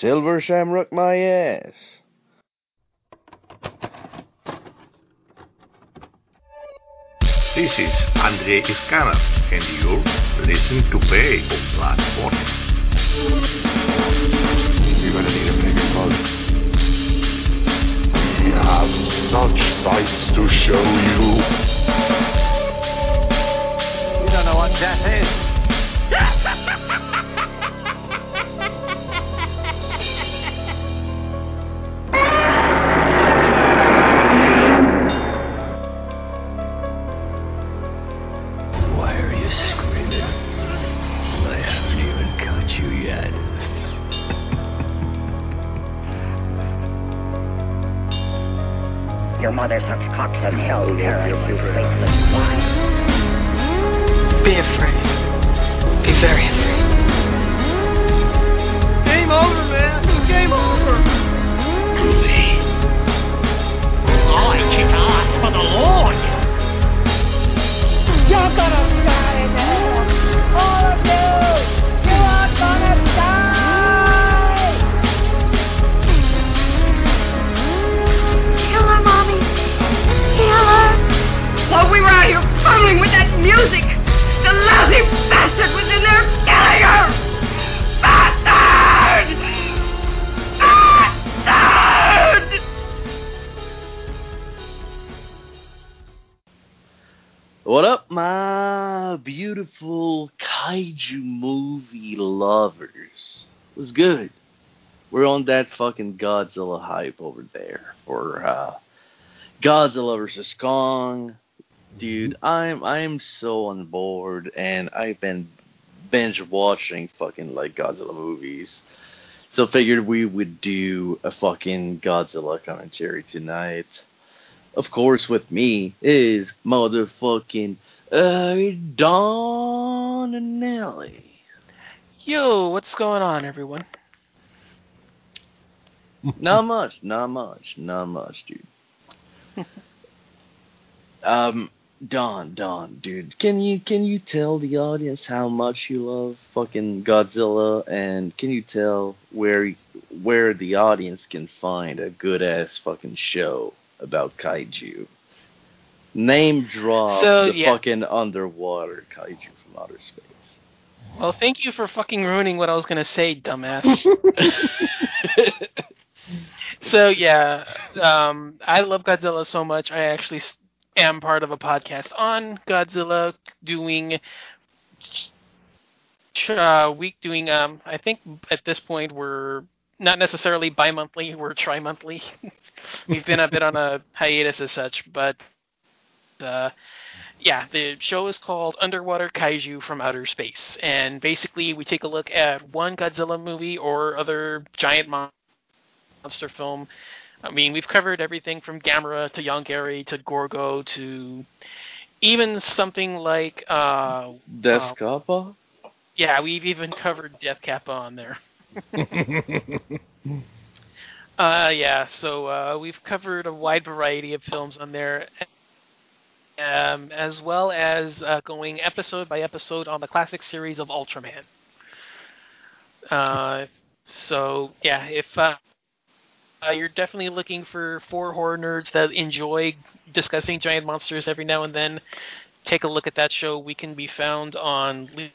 Silver Shamrock my ass. This is Andrei Iskanov, and you're listening to Bay of Black Forest. You're gonna need a bigger boat. We have such sights to show you. You don't know what death is. cocks in hell, Paris, you What's good? We're on that fucking Godzilla hype over there for uh, Godzilla vs Kong. Dude, I'm I'm so on board, and I've been binge watching fucking like Godzilla movies. So figured we would do a fucking Godzilla commentary tonight. Of course, with me is motherfucking uh, Don Nelly. Yo, what's going on, everyone? not much, not much, not much, dude. um, Don, Don, dude, can you can you tell the audience how much you love fucking Godzilla, and can you tell where where the audience can find a good ass fucking show about kaiju? Name drop So, the yeah. fucking underwater kaiju from outer space. Well, thank you for fucking ruining what I was gonna say, dumbass. so yeah, um, I love Godzilla so much. I actually am part of a podcast on Godzilla, doing uh, week doing. Um, I think at this point we're not necessarily bi-monthly. We're tri-monthly. We've been a bit on a hiatus as such, but uh, yeah, the show is called Underwater Kaiju from Outer Space, and basically we take a look at one Godzilla movie or other giant monster film. I mean, we've covered everything from Gamera to Yongary to Gorgo to even something like uh, Death uh, Kappa? yeah, we've even covered Death Kappa on there. Uh, yeah, so uh, we've covered a wide variety of films on there, um, as well as uh, going episode by episode on the classic series of Ultraman. Uh, so yeah, if uh, uh, you're definitely looking for four horror nerds that enjoy discussing giant monsters every now and then, take a look at that show. We can be found on Le-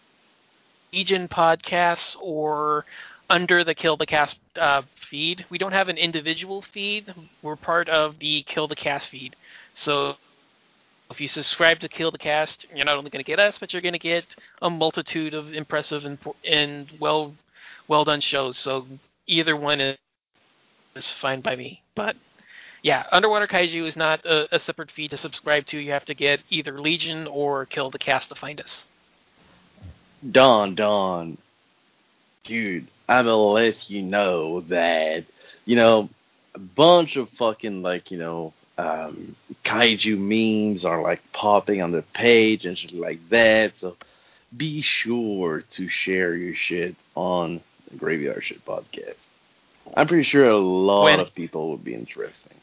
Legion Podcasts or under the Kill the Cast uh, feed. We don't have an individual feed. We're part of the Kill the Cast feed. So if you subscribe to Kill the Cast, you're not only going to get us, but you're going to get a multitude of impressive and, and well well done shows. So either one is, fine by me. But yeah, Underwater Kaiju is not a, a separate feed to subscribe to. You have to get either Legion or Kill the Cast to find us. Don, Don. Dude, I'm gonna let you know that you know a bunch of fucking like you know um, kaiju memes are like popping on the page and shit like that. So be sure to share your shit on the Graveyard Shit podcast. I'm pretty sure a lot When- of people would be interesting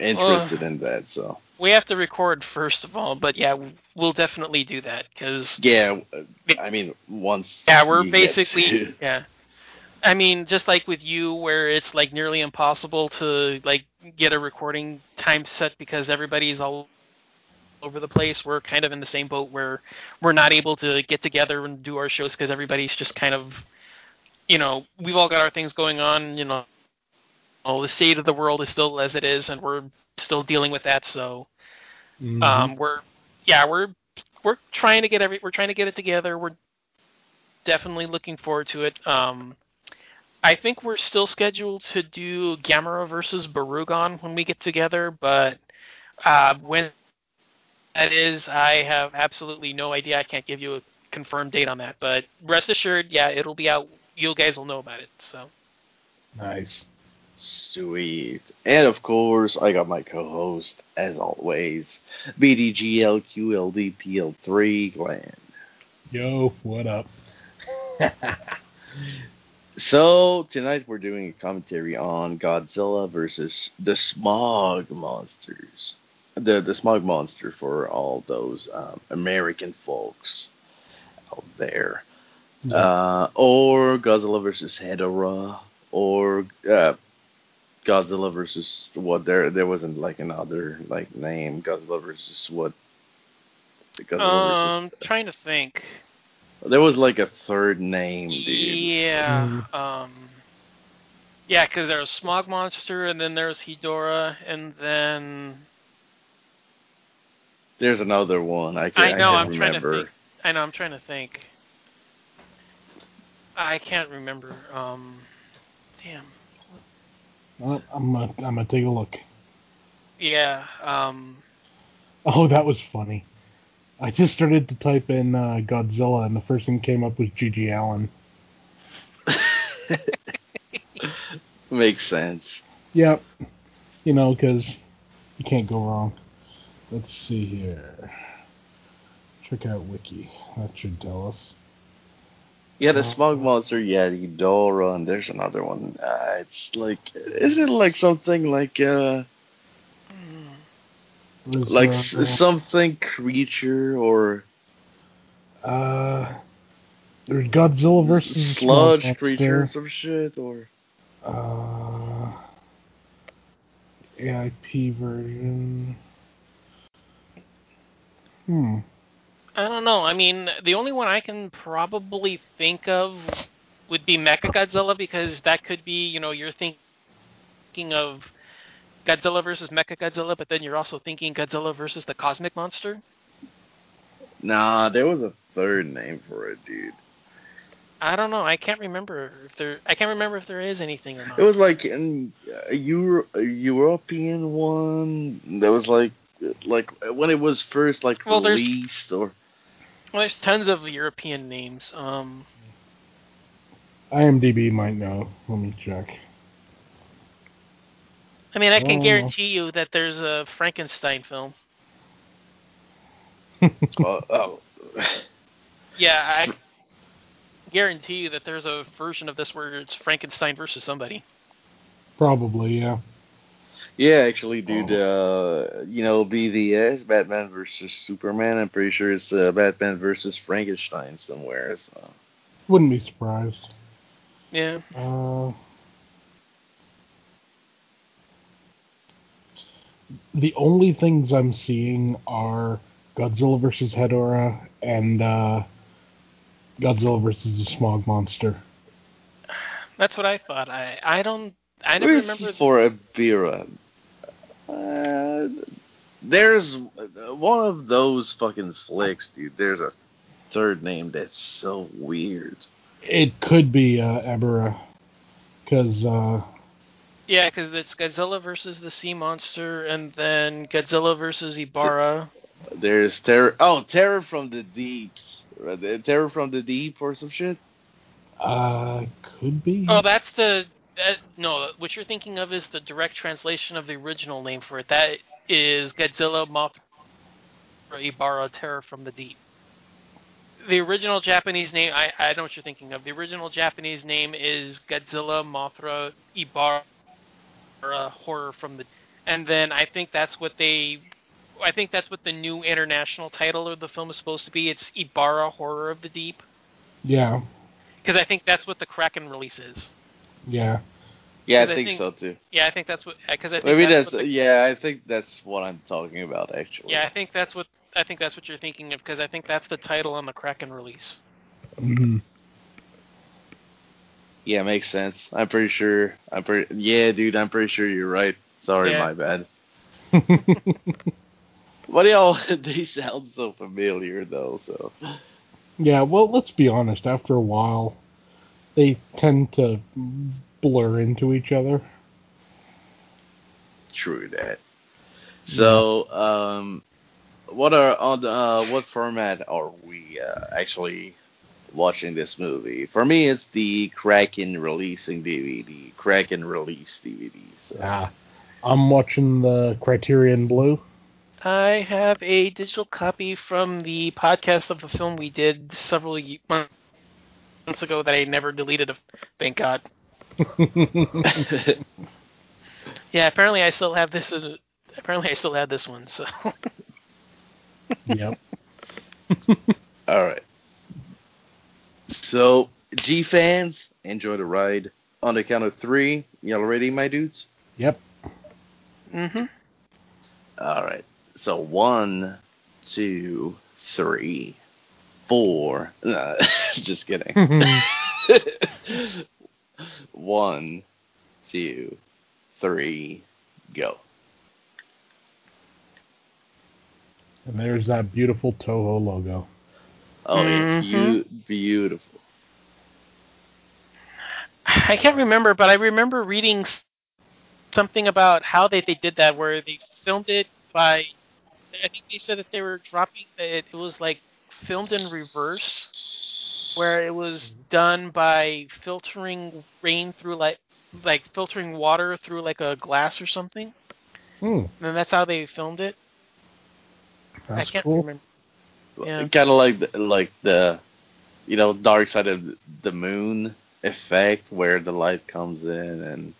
interested in that. So We have to record first of all, but yeah, we'll definitely do that because yeah, uh, I mean once yeah, we're basically to- yeah. I mean, just like with you, where it's like nearly impossible to like get a recording time set because everybody's all over the place. We're kind of in the same boat where we're not able to get together and do our shows because everybody's just kind of, you know, we've all got our things going on. You know, oh, the state of the world is still as it is, and we're still dealing with that. So, Mhm. um, we're yeah, we're we're trying to get every we're trying to get it together. We're definitely looking forward to it. Um, I think we're still scheduled to do Gamera versus Barugon when we get together, but uh, when that is, I have absolutely no idea. I can't give you a confirmed date on that, but rest assured, yeah, it'll be out. You guys will know about it. So nice. Sweet. And of course, I got my co-host, as always, BDGLQLDPL3 Glenn. Yo, what up? So tonight we're doing a commentary on Godzilla versus the Smog Monsters. The the Smog Monster for all those um, American folks out there. Uh, or Godzilla versus Hedorah, or uh, Godzilla versus what? There there wasn't like another like name. Godzilla versus what? Godzilla um, trying to think. Versus. There was like a third name, dude. Yeah. Um. Yeah, because there was Smog Monster, and then there's Hedorah, and then There's another one. I can't. I know. I I'm can't trying to remember. think. I know. I'm trying to think. I can't remember. Um. Damn. Well, I'm gonna, I'm gonna take a look. Yeah. Um. Oh, that was funny. I just started to type in uh, Godzilla, and the first thing came up was GG Allin. Makes sense. Yep. You know, because you can't go wrong. Let's see here. Check out Wiki. That should tell us. Yeah, the Uh, smog monster. Yeah, the Hedorah, and there's another one. Uh, it's like, isn't it like something like uh, There's, like uh, something creature or Uh, there's Godzilla versus the sludge creature or some shit or Uh, AIP version. Hmm. I don't know. I mean, the only one I can probably think of would be Mechagodzilla because that could be, you know, you're thinking of Godzilla versus Mechagodzilla, but then you're also thinking Godzilla versus the Cosmic Monster. nah. There was a third name for it, dude. I don't know. I can't remember if there. I can't remember if there is anything or not. It was like in a, Euro, a European one. That was like like when it was first like Well, released or Well, there's tons of European names. Um, IMDb might know. Let me check. I mean, I can Oh. guarantee you that there's a Frankenstein film. uh, oh. Yeah, I guarantee you that there's a version of this where it's Frankenstein versus somebody. Probably, yeah. Yeah, actually, dude. Uh, you know, BVS, Batman versus Superman. I'm pretty sure it's uh, Batman versus Frankenstein somewhere. So Wouldn't be surprised. Yeah. Uh, the only things I'm seeing are Godzilla versus Hedorah and uh, Godzilla versus the Smog Monster. That's what I thought. I I don't. I never Where's remember. for Ebirah. Uh, there's one of those fucking flicks, dude. There's a third name that's so weird. It could be uh, Ebirah, because uh, Yeah, because it's Godzilla versus the Sea Monster, and then Godzilla versus Ebirah. There's terror. Oh, terror from the deeps. Terror from the deep or some shit. Uh, could be. Oh, that's the that no. What you're thinking of is the direct translation of the original name for it. That is Godzilla Mothra Ebirah Terror from the Deep. The original Japanese name, I, I know what you're thinking of. The original Japanese name is Godzilla Mothra Ebirah Horror from the, and then I think that's what they, I think that's what the new international title of the film is supposed to be. It's Ebirah Horror of the Deep, yeah, because I think that's what the Kraken release is. yeah. Yeah, I Because I think, think- so too. Yeah, I think that's what because I think Maybe that's, that's, what the- yeah. I think that's what I'm talking about actually. yeah, I think that's what I think that's what you're thinking of because I think that's the title on the Kraken release. hmm Yeah, makes sense. I'm pretty sure. I'm pretty. Yeah, dude, I'm pretty sure you're right. Sorry, Yeah. my bad. But y'all, they sound so familiar though. So yeah, well, let's be honest. After a while, they tend to blur into each other. true that. So, um, what are on the, uh, what format are we uh, actually watching this movie? For me, it's the Kraken releasing DVD, Kraken release DVD. So. Ah, I'm watching the Criterion Blue. I have a digital copy from the podcast of the film we did several months ago that I never deleted. Thank God. Yeah, apparently I still have this. Uh, apparently I still have this one. So yep. All right. So, G fans, enjoy the ride. On the count of three, y'all ready, my dudes? Yep. Mm-hmm. All right. So one, two, three, four. Nah, just kidding. one, two, three, go. And there's that beautiful Toho logo. Oh, Mhm. beau- beautiful. I can't remember, but I remember reading something about how they, they did that, where they filmed it by. I think they said that they were dropping it. It was like filmed in reverse, where it was done by filtering rain through like like filtering water through like a glass or something. Hmm, And that's how they filmed it. I can't cool. remember. Yeah. Kind of like the, like the, you know, dark side of the moon effect, where the light comes in and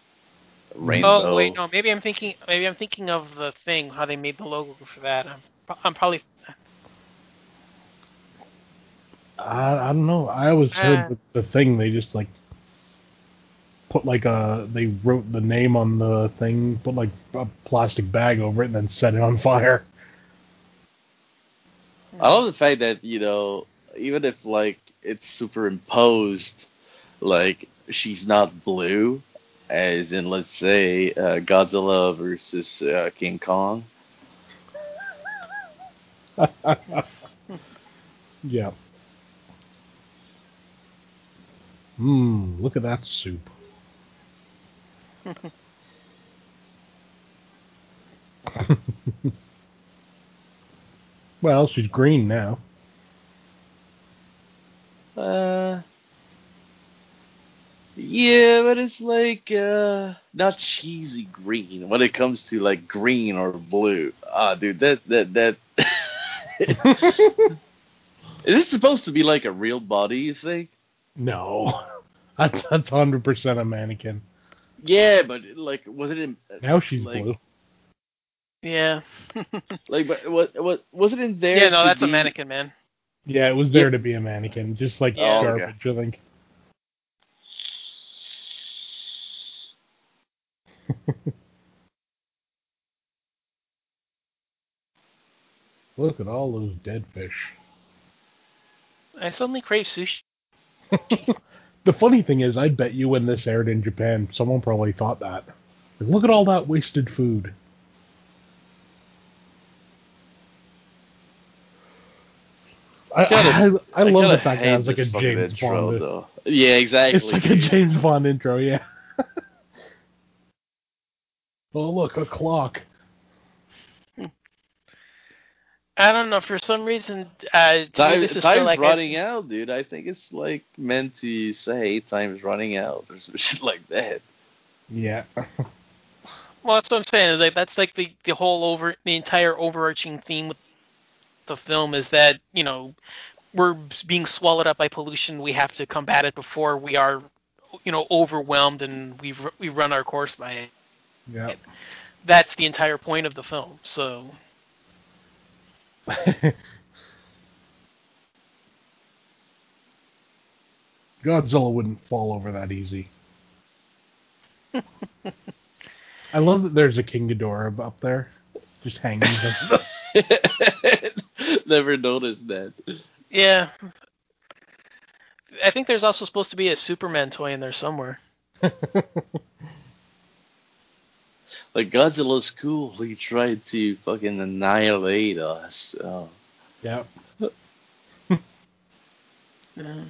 rainbow. Oh wait, no. Maybe I'm thinking. Maybe I'm thinking of the thing. How they made the logo for that. I'm, I'm probably. I, I don't know. I always Uh. heard that the thing they just like put like a they wrote the name on the thing, put like a plastic bag over it, and then set it on fire. I love the fact that you know, even if like it's superimposed, like she's not blue, as in let's say uh, Godzilla versus uh, King Kong. yeah. Mmm, look at that soup. well, she's green now. Uh, yeah, but it's like uh, not cheesy green when it comes to like green or blue. Ah, dude, that that that. Is this supposed to be like a real body? You think? No. That's that's hundred percent a mannequin. Yeah, but like, was it in? Now she's like, blue. Yeah. Like, but what what was it in there? yeah. No, to that's a mannequin, man. Yeah, it was there Yeah. to be a mannequin, just like Oh, okay. garbage, I think. Look at all those dead fish. I suddenly crave sushi. The funny thing is, I bet you when this aired in Japan, someone probably thought that. Look at all that wasted food. I, Kinda- I, I, love kinda the fact that hate it was like a James intro, Bond. though. Yeah, exactly. It's like a James Bond intro, yeah. oh, look, a clock. I don't know. For some reason, uh, to me, Time, this is time's like running out, dude. I think it's like meant to say time's running out or some shit like that. Yeah. Well, that's what I'm saying. Like that's like the the whole over the entire overarching theme with the film is that you know we're being swallowed up by pollution. We have to combat it before we are, you know, overwhelmed and we we run our course by it. yeah. That's the entire point of the film. So Godzilla wouldn't fall over that easy. I love that there's a King Ghidorah up there, just hanging. Never noticed that. yeah, I think there's also supposed to be a Superman toy in there somewhere. Like Godzilla's cool. He tried to fucking annihilate us. Oh. yeah, Yeah.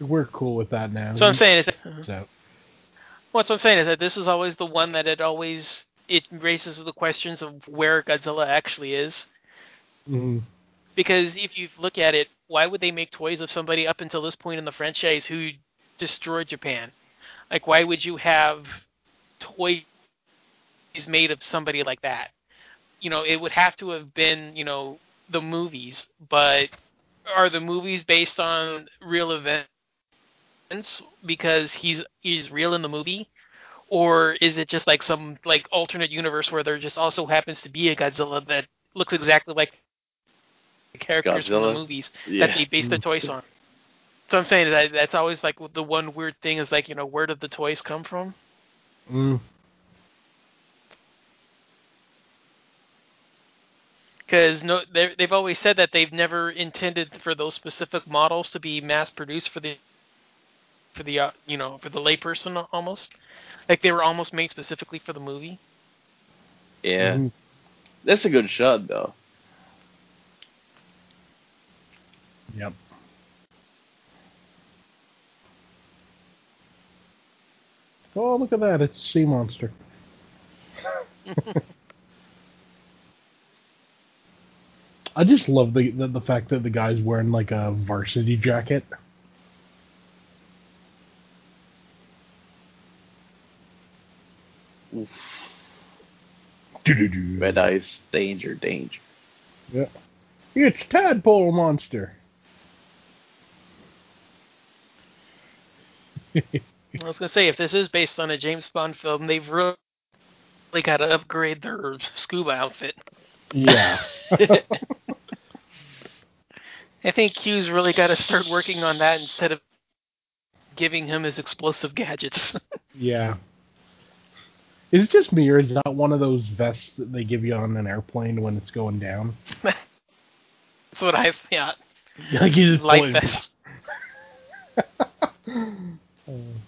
we're cool with that now. So I'm saying is that, So, What I'm saying is that this is always the one that it always it raises the questions of where Godzilla actually is. mm, Because if you look at it, why would they make toys of somebody up until this point in the franchise who destroyed Japan? Like, why would you have toys made of somebody like that? You know, it would have to have been, you know, the movies, but are the movies based on real events because he's he's real in the movie? Or is it just like some like alternate universe where there just also happens to be a Godzilla that looks exactly like the characters from the movies Yeah. that they base the toys on? So I'm saying that that's always like the one weird thing is like you know where did the toys come from? mm, Because no, they're- they've always said that they've never intended for those specific models to be mass produced for the for the uh, you know for the layperson almost. Like they were almost made specifically for the movie. Yeah. mm, That's a good shot, though. Yep. Oh, look at that! It's a sea monster. I just love the, the the fact that the guy's wearing like a varsity jacket. Oof. Red eyes, danger, danger. Yeah. It's Tadpole Monster. I was gonna say if this is based on a James Bond film, they've really got to upgrade their scuba outfit. Yeah. I think Q's really got to start working on that instead of giving him his explosive gadgets. yeah. Is it just me, or is that one of those vests that they give you on an airplane when it's going down? That's what I thought. Like Light pull it- vest.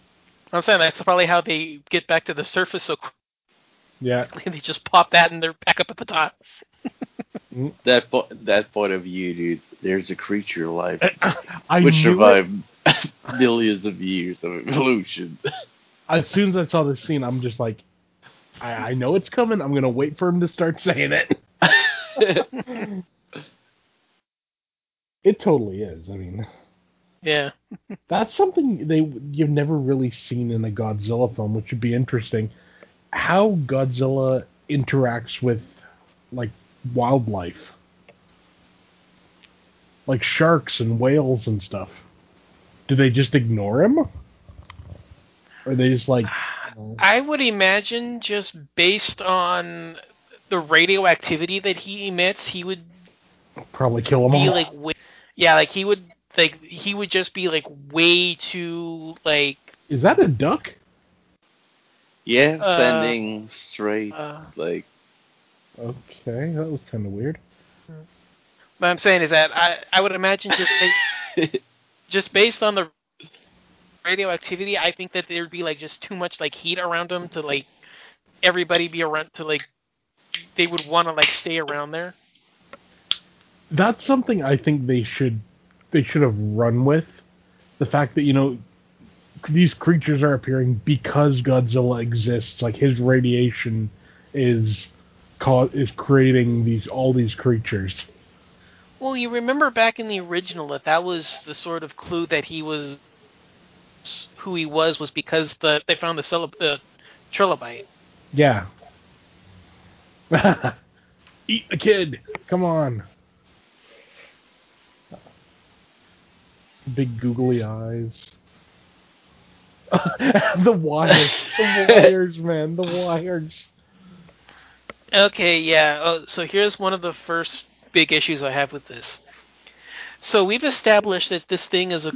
I'm saying that's probably how they get back to the surface so quickly. Yeah. They just pop that and they're back up at the top. That po- that point of view, dude. There's a creature alive I which survived millions of years of evolution. As soon as I saw this scene, I'm just like, I, I know it's coming. I'm gonna wait for him to start saying it. It totally is. I mean, Yeah. that's something they you've never really seen in a Godzilla film, which would be interesting. How Godzilla interacts with like wildlife, like sharks and whales and stuff. Do they just ignore him, or are they just like? I would imagine just based on the radioactivity that he emits, he would Probably kill them be all. like, yeah, like he would like he would just be like way too like Is that a duck? yeah, Uh, standing straight, uh, like Okay, that was kind of weird. What I'm saying is that I I would imagine just ba- just based on the radioactivity, I think that there'd be like just too much like heat around him to like everybody be around to like they would want to like stay around there. That's something I think they should they should have run with. The fact that you know these creatures are appearing because Godzilla exists. Like his radiation is ca- is creating these all these creatures. Well, you remember back in the original that that was the sort of clue that he was who he was was because the they found the the trilobite. Yeah. Eat the kid. Come on. Big googly eyes. the wires. The wires, man. The wires. Okay, yeah. Oh, so here's one of the first big issues I have with this. So we've established that this thing is a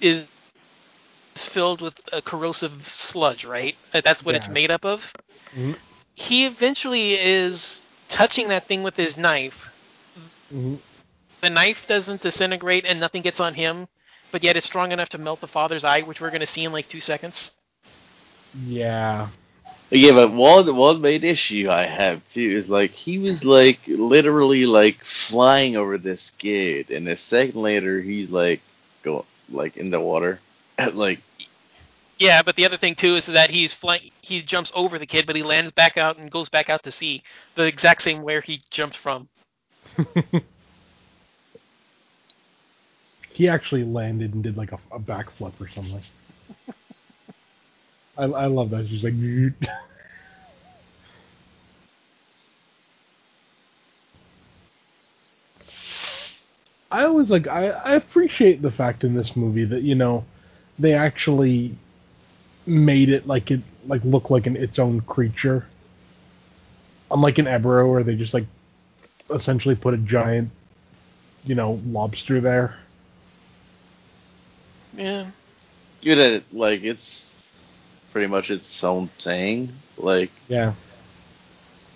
is filled with a corrosive sludge, right? That's what it's made up of. Mhm. He eventually is touching that thing with his knife. Mhm. The knife doesn't disintegrate and nothing gets on him, but yet it's strong enough to melt the father's eye, which we're going to see in like two seconds. Yeah. Yeah, but one one main issue I have too is like he was like literally like flying over this kid, and a second later he's like go like in the water, like Yeah, but the other thing too is that he's flying. He jumps over the kid, but he lands back out and goes back out to sea, the exact same where he jumped from. he actually landed and did like a, a backflip or something. I, I love that. She's like, I always like I, I appreciate the fact in this movie that you know they actually made it like it like look like an its own creature. Unlike in Ebirah where they just like essentially put a giant you know lobster there. Yeah. good at it, like it's pretty much its own thing. Like Yeah.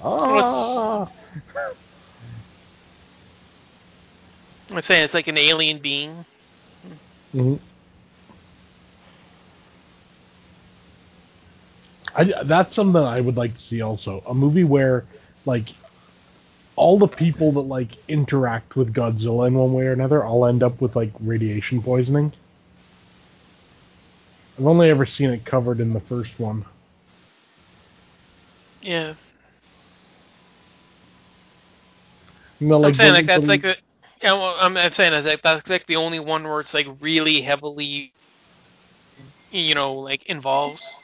Ah. I'm saying it's like an alien being. Mhm. I, that's something I would like to see also. A movie where, like, all the people that, like, interact with Godzilla in one way or another all end up with, like, radiation poisoning. I've only ever seen it covered in the first one. Yeah. You know, I'm saying like that's like the. Yeah, well, I'm, I'm saying is like that's like the only one where it's like really heavily, you know, like involves.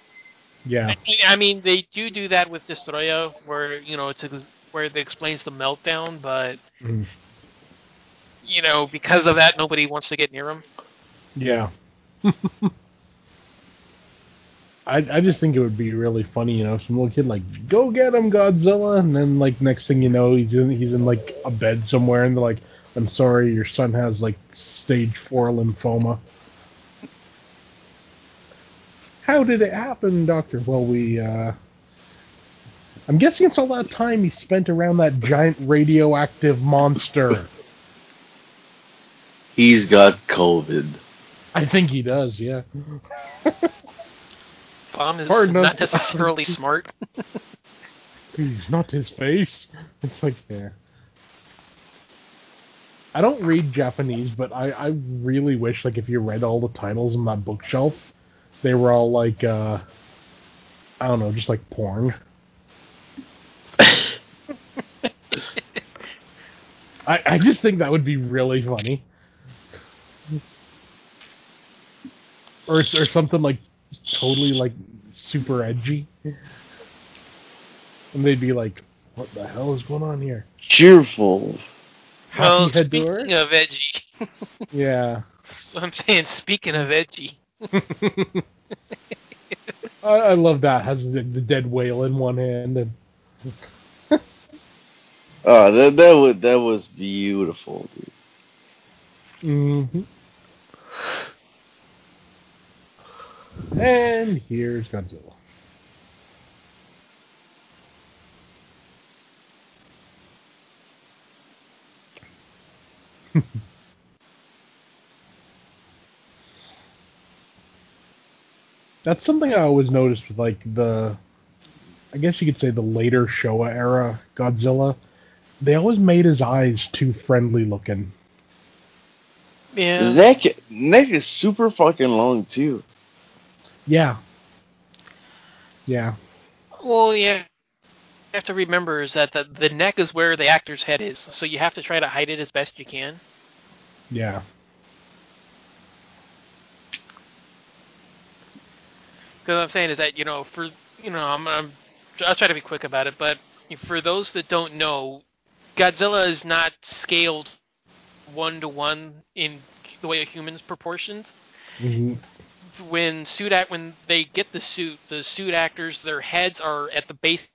Yeah. I mean, they do do that with Destoroyah, where you know it's ex- where it explains the meltdown, but Mhm. you know because of that, nobody wants to get near him. Yeah. I I just think it would be really funny, you know, some little kid like, "Go get him, Godzilla," and then like next thing you know, he's in he's in like a bed somewhere, and they're like, "I'm sorry, your son has like stage four lymphoma." How did it happen, Doctor? Well, we uh I'm guessing it's all that time he spent around that giant radioactive monster. he's got COVID. I think he does, yeah. Bomb is Pardon us. not necessarily smart. Please, not his face. It's like, yeah. I don't read Japanese, but I, I really wish, like, if you read all the titles on that bookshelf, they were all like, uh, I don't know, just like porn. I, I just think that would be really funny. Or, or something like totally like super edgy. And they'd be like, what the hell is going on here? Cheerful. well, Happy Hedor? speaking of edgy, Yeah. so I'm saying speaking of edgy, I, I love that. Has the, the dead whale in one hand and Oh, that that was that was beautiful, dude. hmm And here's Godzilla. That's something I always noticed with like the I guess you could say the later Showa era Godzilla. They always made his eyes too friendly looking. yeah. His neck neck is super fucking long too. Yeah. Yeah. Well, yeah. You have to remember is that the, the neck is where the actor's head is, so you have to try to hide it as best you can. Yeah. Because I'm saying is that you know, for you know, I'm, I'm I'll try to be quick about it, but for those that don't know, Godzilla is not scaled one to one in the way a human's proportions. hmm When suit act when they get the suit, the suit actors, their heads are at the base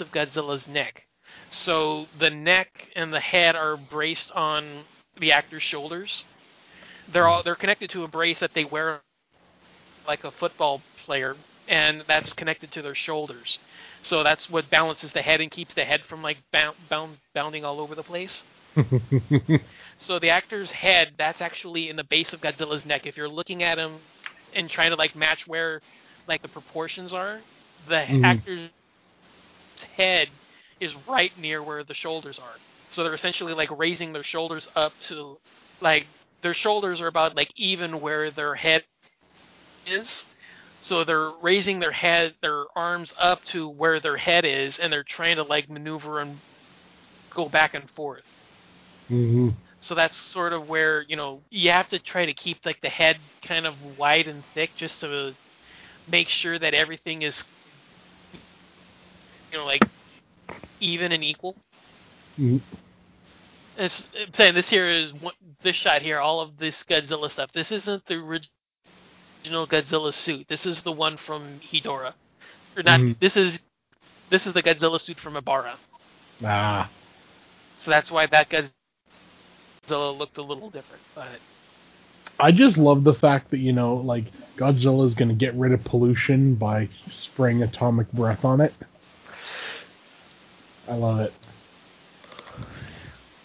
of Godzilla's neck. So the neck and the head are braced on the actor's shoulders. They're all they're connected to a brace that they wear like a football player, and that's connected to their shoulders. So that's what balances the head and keeps the head from like bound, bound, bounding all over the place. So the actor's head, that's actually in the base of Godzilla's neck. If you're looking at him and trying to like match where like the proportions are, the Mhm. actor's head is right near where the shoulders are. So they're essentially like raising their shoulders up to like their shoulders are about like even where their head is. So they're raising their head, their arms up to where their head is, and they're trying to like maneuver and go back and forth. Hmm So that's sort of where you know you have to try to keep like the head kind of wide and thick just to make sure that everything is you know like even and equal. Mhm. It's, I'm saying this here is one, this shot here, all of this Godzilla stuff. This isn't the original Godzilla suit. This is the one from Hedorah. Or not. Mhm. This is this is the Godzilla suit from Ebirah. Ah. So that's why that Godzilla looked a little different. But I just love the fact that you know, like Godzilla's going to get rid of pollution by spraying atomic breath on it. I love it.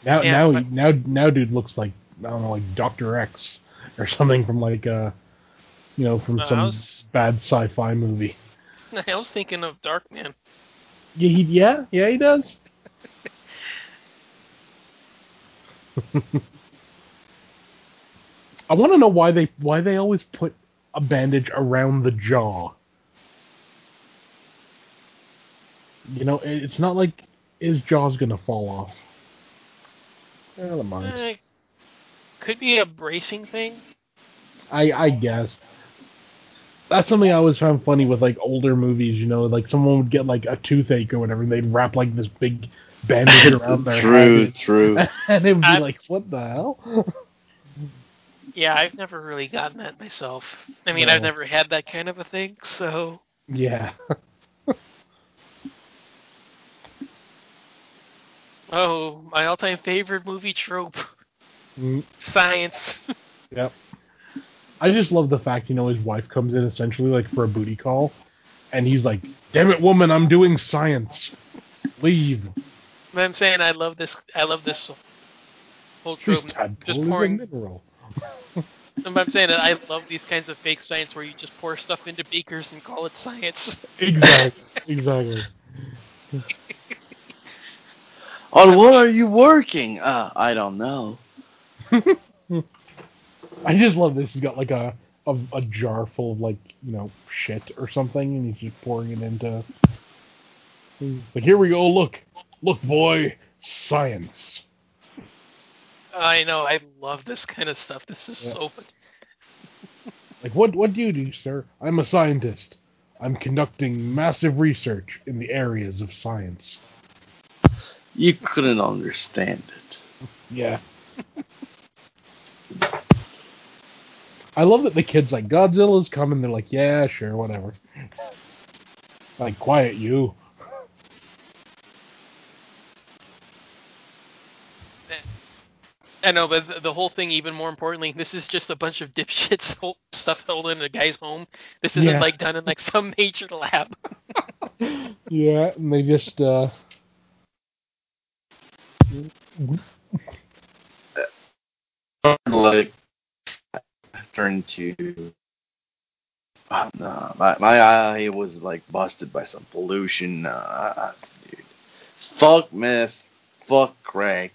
Now, Yeah, now, but- now, now, dude looks like I don't know, like Doctor X or something from like uh, you know, from Uh, some was- bad sci-fi movie. I was thinking of Darkman. Yeah, he, yeah, yeah, he does. I want to know why they why they always put a bandage around the jaw. You know, it's not like his jaw's gonna fall off. Eh, Never mind. Eh, could be a bracing thing. I I guess that's something I always found funny with like older movies. You know, like someone would get like a toothache or whatever, and they'd wrap like this big bandage around their True, head, true. and it would be I- like, what the hell? Yeah, I've never really gotten that myself. I mean, No. I've never had that kind of a thing, so yeah. oh, my all-time favorite movie trope: Mm, science. Yep. I just love the fact, you know, his wife comes in essentially like for a booty call, and he's like, "Damn it, woman, I'm doing science. Leave." But I'm saying I love this. I love this whole trope. This Just tadpole is a pouring. mineral. But I'm saying that I love these kinds of fake science where you just pour stuff into beakers and call it science. Exactly. exactly. On what are you working? Uh, I don't know. I just love this. He's got like a, a a jar full of like you know shit or something, and he's just pouring it into. Like here we go. Look, look, boy, science. I know. I love this kind of stuff. This is Yeah. so. much- Like what? What do you do, sir? I'm a scientist. I'm conducting massive research in the areas of science. You couldn't understand it. Yeah. I love that the kids like Godzilla's coming. They're like, yeah, sure, whatever. Like, quiet you. I know, but the, the whole thing, even more importantly, this is just a bunch of dipshits hold, stuff held in a guy's home. This isn't Yeah. like done in like some major lab. Yeah, and they just uh Like, turned to. Oh, no, my, my eye was like busted by some pollution. Uh, dude. Fuck meth. Fuck crack.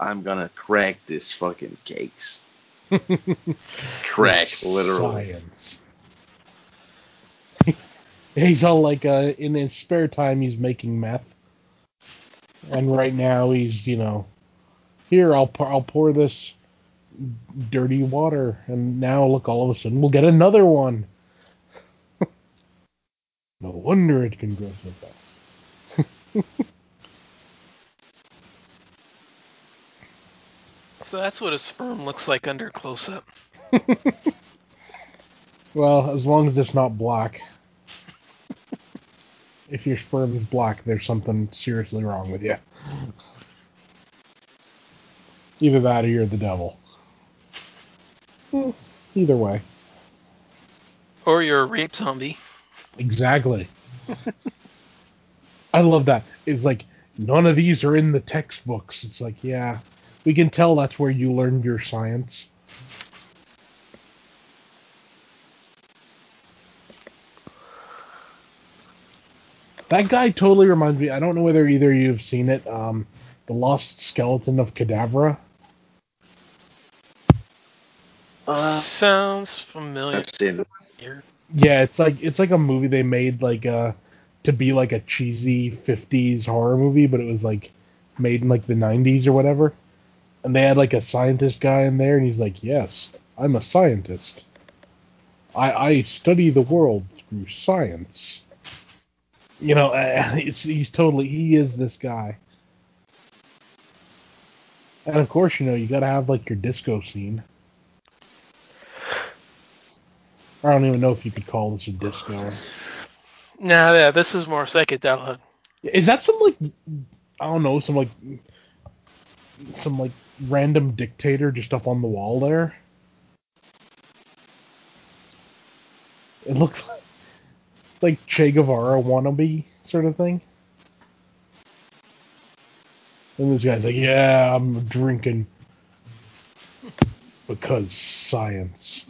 I'm gonna crack this fucking case. Crack, literally. He's all like, uh, in his spare time, he's making meth, and right now he's, you know, here I'll pour, I'll pour this dirty water, and now look, all of a sudden we'll get another one. no wonder it can grow so fast. So that's what a sperm looks like under close up. Well, as long as it's not black. if your sperm is black, there's something seriously wrong with you. Either that or you're the devil. Hmm, Either way. Or you're a rape zombie. Exactly. I love that. It's like none of these are in the textbooks. It's like, yeah, we can tell that's where you learned your science. That guy totally reminds me. I don't know whether either of you have seen it. Um, the Lost Skeleton of Cadavra. Uh, Sounds familiar. I've seen it. Yeah, it's like it's like a movie they made like uh to be like a cheesy 50s horror movie, but it was like made in like the 90s or whatever. And they had like a scientist guy in there and he's like, "Yes, I'm a scientist. I I study the world through science." You know, uh, he's totally he is this guy. And of course, you know, you got to have like your disco scene. I don't even know if you could call this a disco. Nah, yeah, this is more psychedelic. Is that some like I don't know, some like some like random dictator just up on the wall there? It looks like Che Guevara wannabe sort of thing. And this guy's like, "Yeah, I'm drinking because science."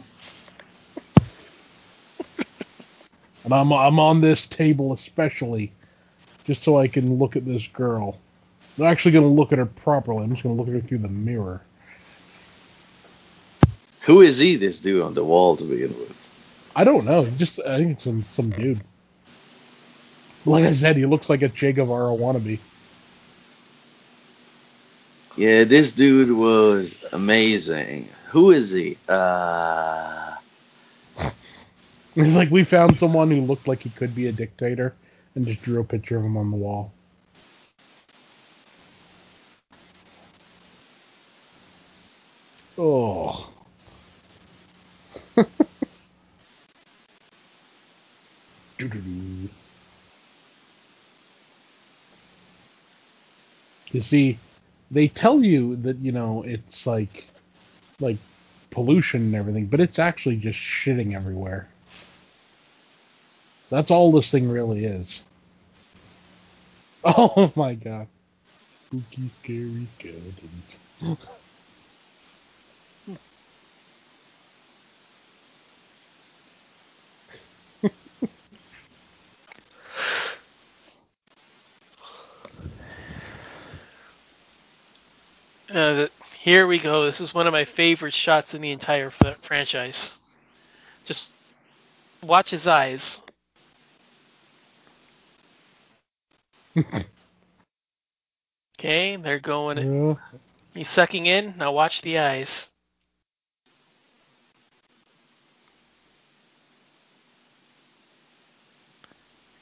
And I'm I'm on this table especially just so I can look at this girl. I'm actually going to look at her properly. I'm just going to look at her through the mirror. Who is he, this dude on the wall to begin with? I don't know. He Just I think it's some some dude. Like I said, he looks like a Che Guevara wannabe. Yeah, this dude was amazing. Who is he? Uh, It's like we found someone who looked like he could be a dictator and just drew a picture of him on the wall. Oh. You see, they tell you that you know it's like, like pollution and everything, but it's actually just shitting everywhere. That's all this thing really is. Oh my god. Spooky, scary skeletons. Uh, here we go. This is one of my favorite shots in the entire f- franchise. Just watch his eyes. Okay, they're going. Yeah. He's sucking in. Now watch the eyes.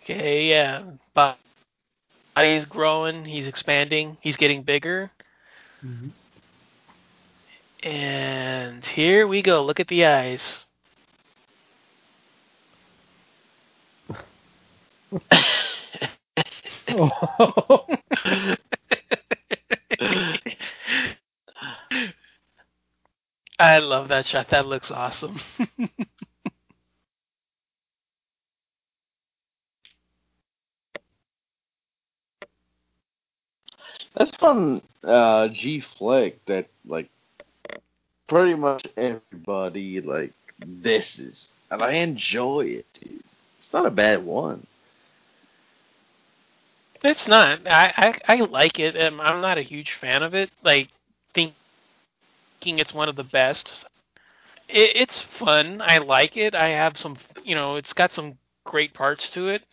Okay, yeah. Bo- Body's growing. He's expanding. He's getting bigger. Mhm. And here we go. Look at the eyes. Oh. I love that shot. That looks awesome. that's from uh, G Flick that like pretty much everybody like this is, and I enjoy it, dude. It's not a bad one. It's not. I, I, I like it. I'm not a huge fan of it. Like thinking it's one of the best. It, it's fun. I like it. I have some. You know, it's got some great parts to it,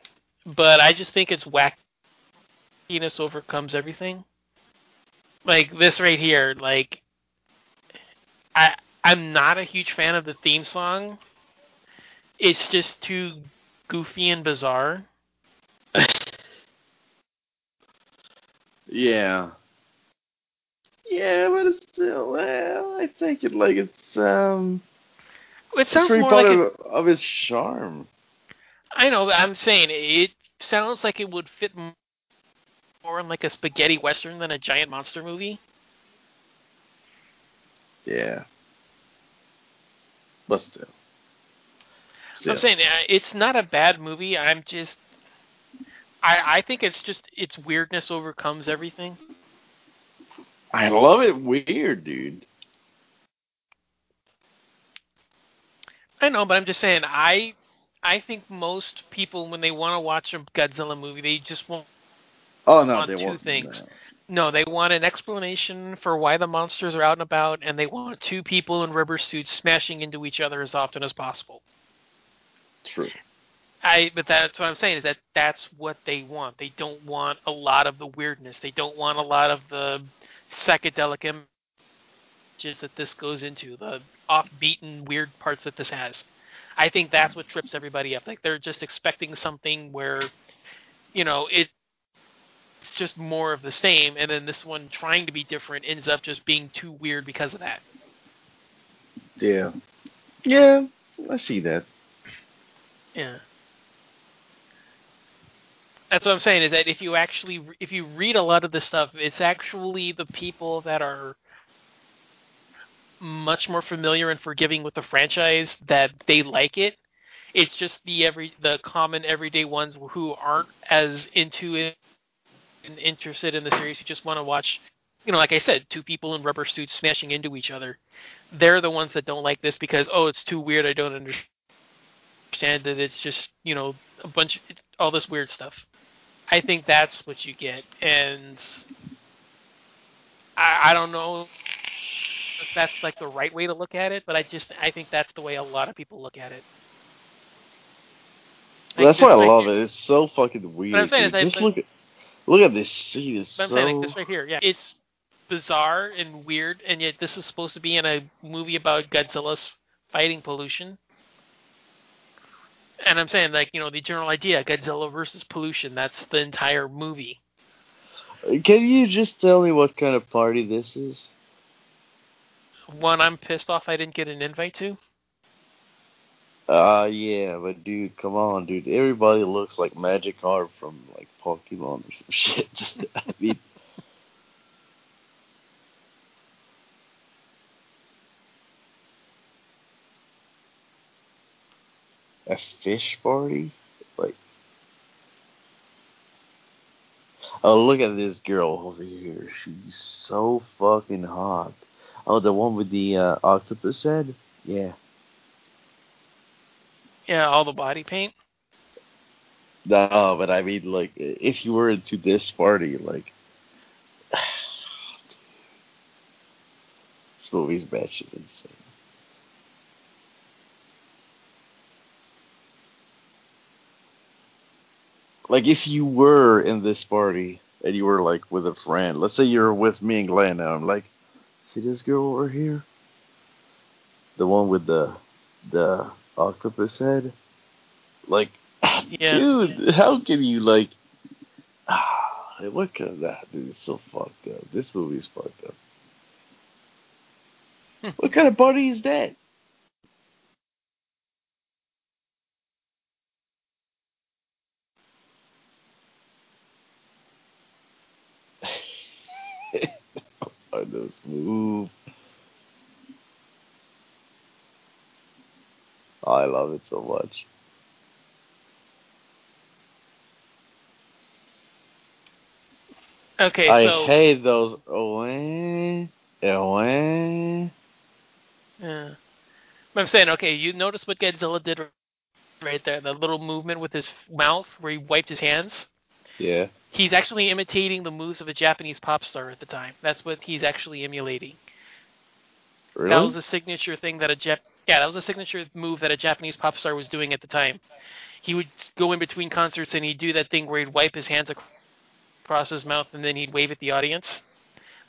but I just think its wackiness overcomes everything. Like this right here, like I I'm not a huge fan of the theme song. It's just too goofy and bizarre. Yeah. Yeah, but it's still, well, I think it like it's, um, It sounds it's more part like of, it, of its charm. I know, but I'm saying it sounds like it would fit more in like a spaghetti western than a giant monster movie. Yeah. But still. Still. I'm saying uh, it's not a bad movie. I'm just, I I think it's just its weirdness overcomes everything. I love it weird, dude. I know, but I'm just saying I I think most people when they want to watch a Godzilla movie, they just want Oh, no, they two things. no. No, they want an explanation for why the monsters are out and about, and they want two people in rubber suits smashing into each other as often as possible. True. I, but that's what I'm saying is that that's what they want. They don't want a lot of the weirdness. They don't want a lot of the psychedelic images that this goes into, the off-beaten weird parts that this has. I think that's what trips everybody up. Like they're just expecting something where, you know, it it's just more of the same, and then this one trying to be different ends up just being too weird because of that. Yeah. Yeah, I see that. Yeah. That's what I'm saying is that if you actually if you read a lot of this stuff, it's actually the people that are much more familiar and forgiving with the franchise that they like it. It's just the every the common everyday ones who aren't as into it interested in the series who just want to watch you know, like I said, two people in rubber suits smashing into each other. They're the ones that don't like this because oh, it's too weird. I don't understand that it's just you know a bunch it's all this weird stuff. I think that's what you get, and I, I don't know if that's like the right way to look at it, but I just I think that's the way a lot of people look at it. Well, that's why I like- love it. It's so fucking weird. Saying is dude. I- Just look at look at this. It's I'm so saying like this right here, yeah, it's bizarre and weird, and yet this is supposed to be in a movie about Godzilla's fighting pollution. And I'm saying like you know the general idea, Godzilla versus pollution. That's the entire movie. Can you just tell me what kind of party this is? One I'm pissed off I didn't get an invite to. Ah, yeah, but dude, come on, dude. Everybody looks like Magic Magikarp from like Pokemon or some shit. I mean, a fish party, like. Oh, look at this girl over here. She's so fucking hot. Oh, the one with the uh, octopus head? Yeah. Yeah, all the body paint. No, but I mean, like, if you were into this party, like, this movie's batshit insane. Like, if you were in this party and you were like with a friend, let's say you're with me and Glenn, and I'm like, see this girl over here, the one with the the octopus head, like. Yeah. Dude, how can you like? Ah, what kind of that? Dude, it's so fucked up. This movie's fucked up. what kind of party is that? I just move. I love it so much. Okay, I so hate those. Oh. Yeah. But I'm saying, okay, you notice what Godzilla did right there, the little movement with his mouth where he wiped his hands? Yeah. He's actually imitating the moves of a Japanese pop star at the time. That's what he's actually emulating. Really? That was a signature thing that a Jap- yeah, that was a signature move that a Japanese pop star was doing at the time. he would go in between concerts and he'd do that thing where he'd wipe his hands across his mouth and then he'd wave at the audience.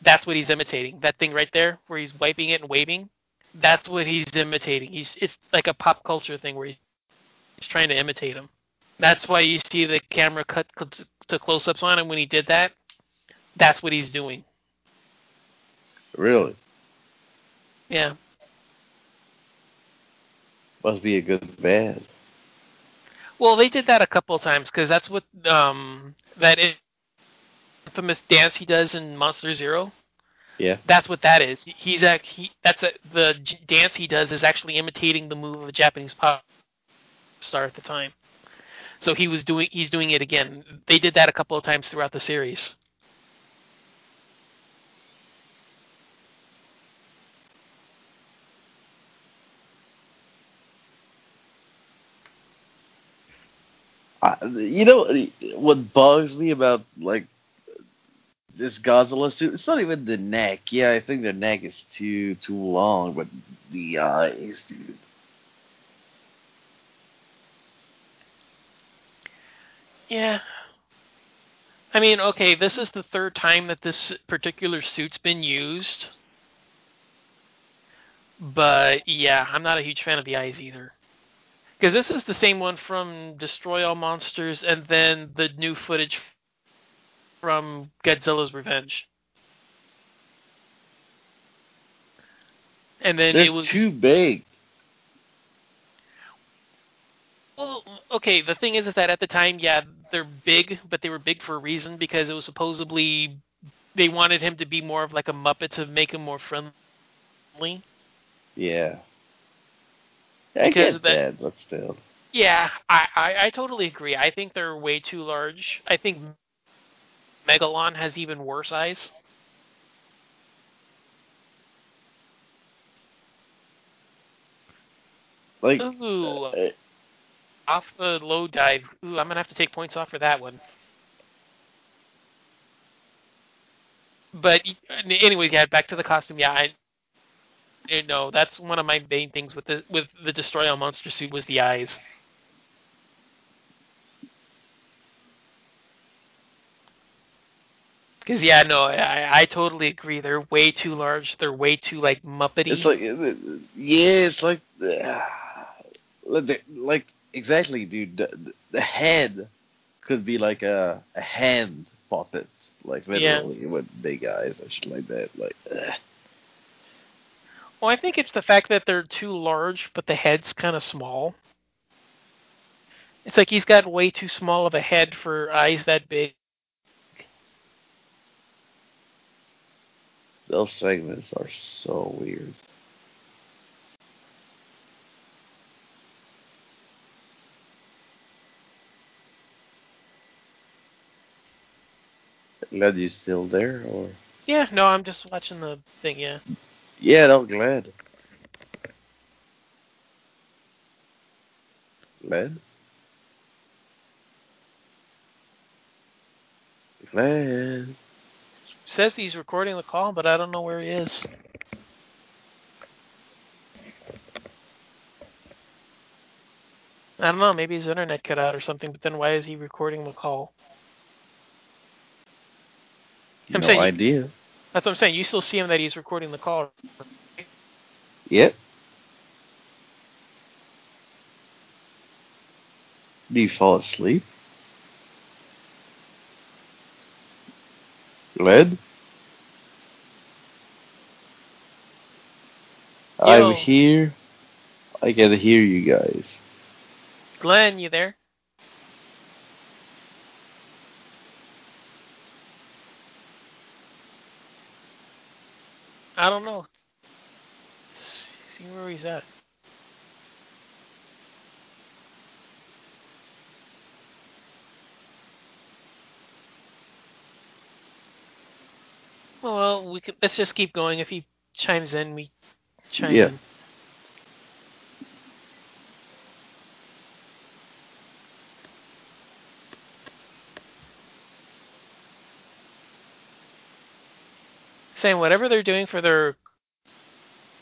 That's what he's imitating. That thing right there where he's wiping it and waving. That's what he's imitating. He's it's like a pop culture thing where he's, he's trying to imitate him. That's why you see the camera cut to close-ups on him when he did that. That's what he's doing. Really? Yeah. Must be a good band. Well, they did that a couple of times because that's what um that infamous dance he does in Monster Zero. Yeah. That's what that is. He's act he that's a, the j- dance he does is actually imitating the move of a Japanese pop star at the time. So he was doing he's doing it again. They did that a couple of times throughout the series. I, you know what bugs me about like this Godzilla suit? It's not even the neck. Yeah, I think the neck is too too long, but the eyes, dude. Yeah. I mean, okay, this is the third time that this particular suit's been used. But yeah, I'm not a huge fan of the eyes either. Because this is the same one from Destroy All Monsters and then the new footage from Godzilla's Revenge. And then They're it was too big. Well, okay. The thing is, is that at the time, yeah, they're big, but they were big for a reason because it was supposedly they wanted him to be more of like a Muppet to make him more friendly. Yeah. I Because get that- that, but still. Yeah, I, I I totally agree. I think they're way too large. I think Megalon has even worse eyes. Like, Ooh, uh, off the low dive. Ooh, I'm gonna have to take points off for that one. But anyway, yeah, back to the costume. Yeah, I, you know, that's one of my main things with the with the Destroy All Monster suit was the eyes. Because yeah, no, I, I totally agree. They're way too large. They're way too like Muppety. It's like, uh, yeah, it's like, uh, like- like exactly, dude. The, the head could be like a a hand puppet, like Yeah. literally with big eyes and shit like that. Like, uh, Well, I think it's the fact that they're too large, but the head's kind of small. It's like he's got way too small of a head for eyes that big. those segments are so weird. Glad you still there, or Yeah, no, I'm just watching the thing. Yeah. Yeah, no, glad. Glad. Glad. Says he's recording the call, but I don't know where he is. I don't know. Maybe his internet cut out or something. But then why is he recording the call? I'm no saying- idea. That's what I'm saying. You still see him that he's recording the call. Yep. Do you fall asleep? Glad? Yo. I'm here. I can hear you guys. Glenn, you there? I don't know. See where he's at. Well, we can. Let's just keep going. If he chimes in, we chime Yeah. in. Saying whatever they're doing for their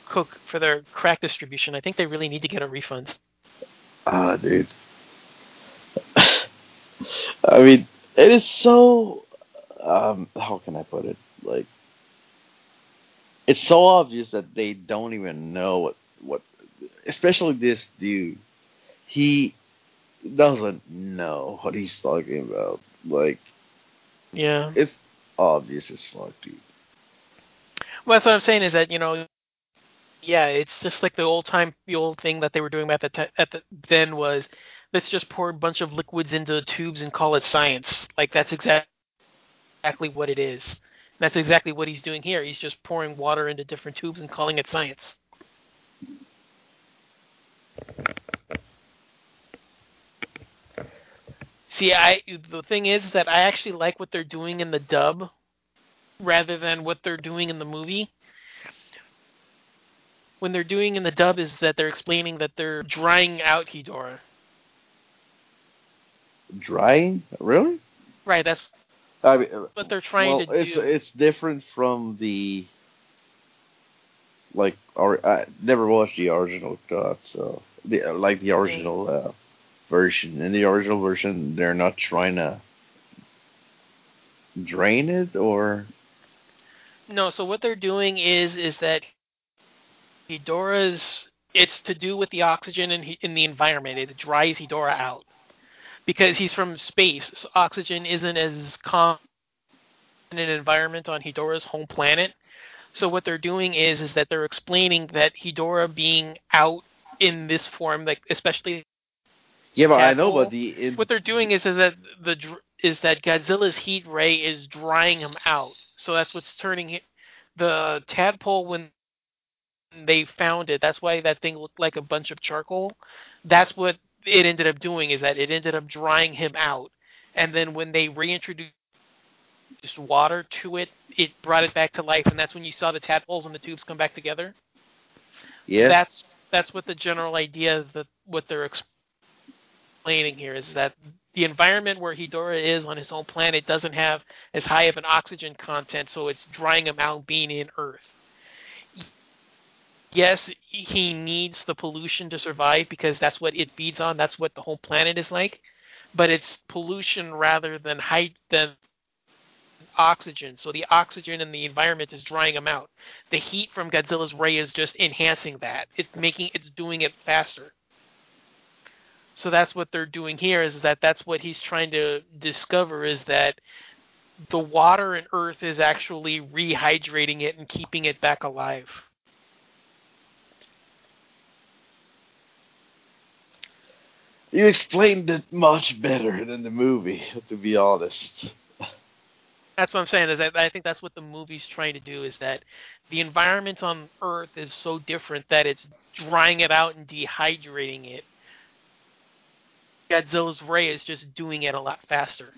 cook for their crack distribution, I think they really need to get a refund. Ah, dude. I mean, it is so. Um, how can I put it? Like, it's so obvious that they don't even know what what, especially this dude. He doesn't know what he's talking about. Like, Yeah. it's obvious as fuck, dude. Well, that's what I'm saying is that you know, yeah, it's just like the old time, the old thing that they were doing at the te- at the then was let's just pour a bunch of liquids into tubes and call it science. Like that's exact, exactly what it is. That's exactly what he's doing here. He's just pouring water into different tubes and calling it science. See, I the thing is that I actually like what they're doing in the dub rather than what they're doing in the movie. When they're doing in the dub is that they're explaining that they're drying out Hedorah. Drying? Really? Right, that's I mean, what they're trying well, to it's do. it's different from the like. Or, I never watched the original cut, so the like the original uh, version. In the original version, they're not trying to drain it, or No, so what they're doing is is that Hedorah's it's to do with the oxygen in in the environment. It dries Hedorah out because he's from space. So oxygen isn't as common in an environment on Hedorah's home planet. So what they're doing is is that they're explaining that Hedorah being out in this form, like especially yeah, but I know, but the it, what they're doing is is that the is that Godzilla's heat ray is drying him out. So that's what's turning it. The tadpole when they found it, that's why that thing looked like a bunch of charcoal. That's what it ended up doing is that it ended up drying him out. And then when they reintroduced water to it, it brought it back to life, and that's when you saw the tadpoles and the tubes come back together. yeah, That's that's what the general idea that what they're explaining here is that the environment where Hedorah is on his own planet doesn't have as high of an oxygen content, so it's drying him out being in Earth. Yes, he needs the pollution to survive because that's what it feeds on. That's what the whole planet is like, but it's pollution rather than high than oxygen. So the oxygen in the environment is drying him out. The heat from Godzilla's ray is just enhancing that. It's making it's doing it faster. So that's what they're doing here is that that's what he's trying to discover is that the water in Earth is actually rehydrating it and keeping it back alive. you explained it much better than the movie, to be honest. That's what I'm saying. Is that I think that's what the movie's trying to do. Is that the environment on Earth is so different that it's drying it out and dehydrating it. Godzilla's ray is just doing it a lot faster.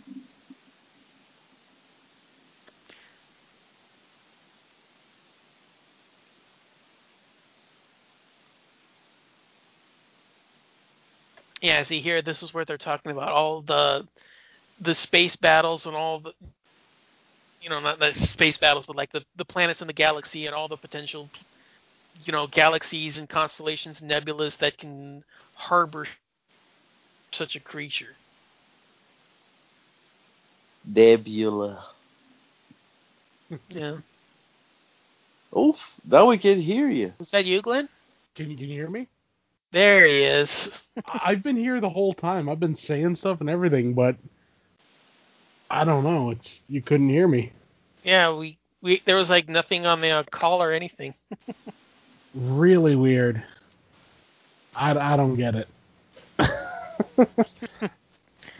Yeah, see here, this is where they're talking about all the the space battles and all the you know, not the space battles, but like the, the planets in the galaxy and all the potential, you know, galaxies and constellations, nebulas that can harbor such a creature. Nebula. Yeah. Oof! Now we can hear you. Is that you, Glenn? Can you can you hear me? There he is. I've been here the whole time. I've been saying stuff and everything, but I don't know. It's you couldn't hear me. Yeah, we, we there was like nothing on the uh, call or anything. Really weird. I, I don't get it.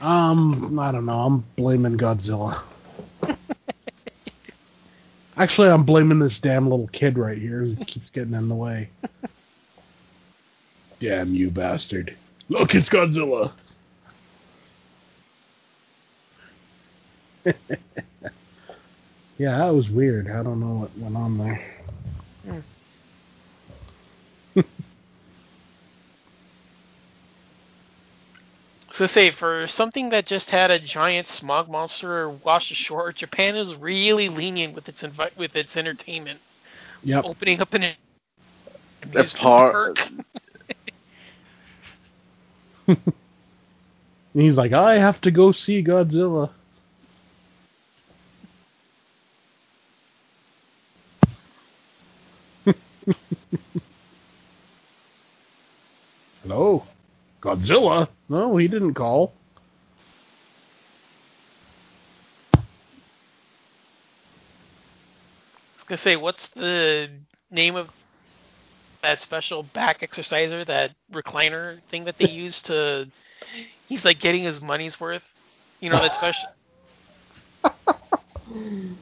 Um, I don't know. I'm blaming Godzilla. Actually, I'm blaming this damn little kid right here. He keeps getting in the way. Damn you, bastard! Look, it's Godzilla. yeah, that was weird. I don't know what went on there. So say for something that just had a giant smog monster washed ashore, Japan is really lenient with its invi- with its entertainment. Yep. Opening up an That's amusement part. park. And he's like, I have to go see Godzilla. Hello? Godzilla? No, he didn't call. I was gonna say, what's the name of that special back exerciser, that recliner thing that they use to? He's like getting his money's worth. You know that special. I'm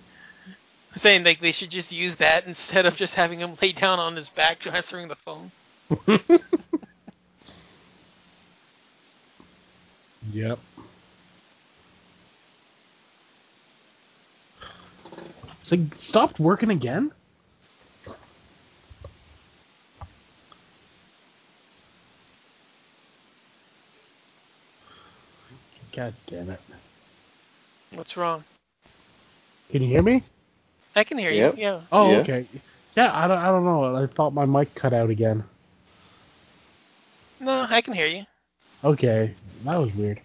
saying like they should just use that instead of just having him lay down on his back answering the phone. Yep. So he stopped working again? God damn it. What's wrong? Can you hear me? I can hear Yep. you. Yeah. Oh, Yeah. okay. Yeah, I don't, I don't know. I thought my mic cut out again. No, I can hear you. Okay, that was weird.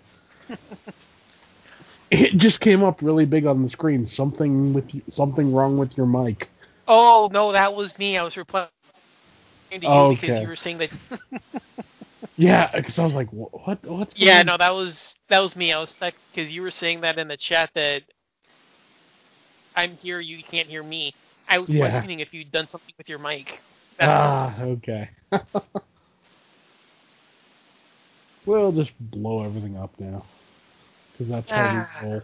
it just came up really big on the screen. Something with you, something wrong with your mic. Oh no, that was me. I was replying to you Oh, because you were saying that. Yeah, because I was like, what? What's going yeah, on?" no, that was that was me. I was stuck because you were saying that in the chat that I'm here, you can't hear me. I was Yeah. questioning if you'd done something with your mic. That's Ah, okay. we'll just blow everything up now, because that's how Ah. we roll.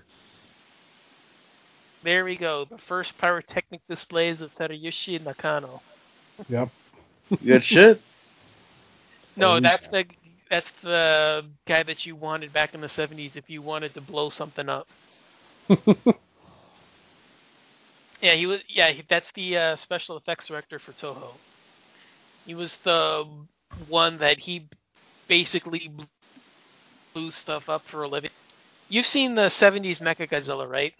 There we go. The first pyrotechnic displays of Teruyoshi Nakano. Yep. Good shit. No, that's the that's the guy that you wanted back in the '70s if you wanted to blow something up. Yeah, he was. Yeah, that's the uh, special effects director for Toho. He was the one that he basically blew stuff up for a living. You've seen the '70s Mechagodzilla, right?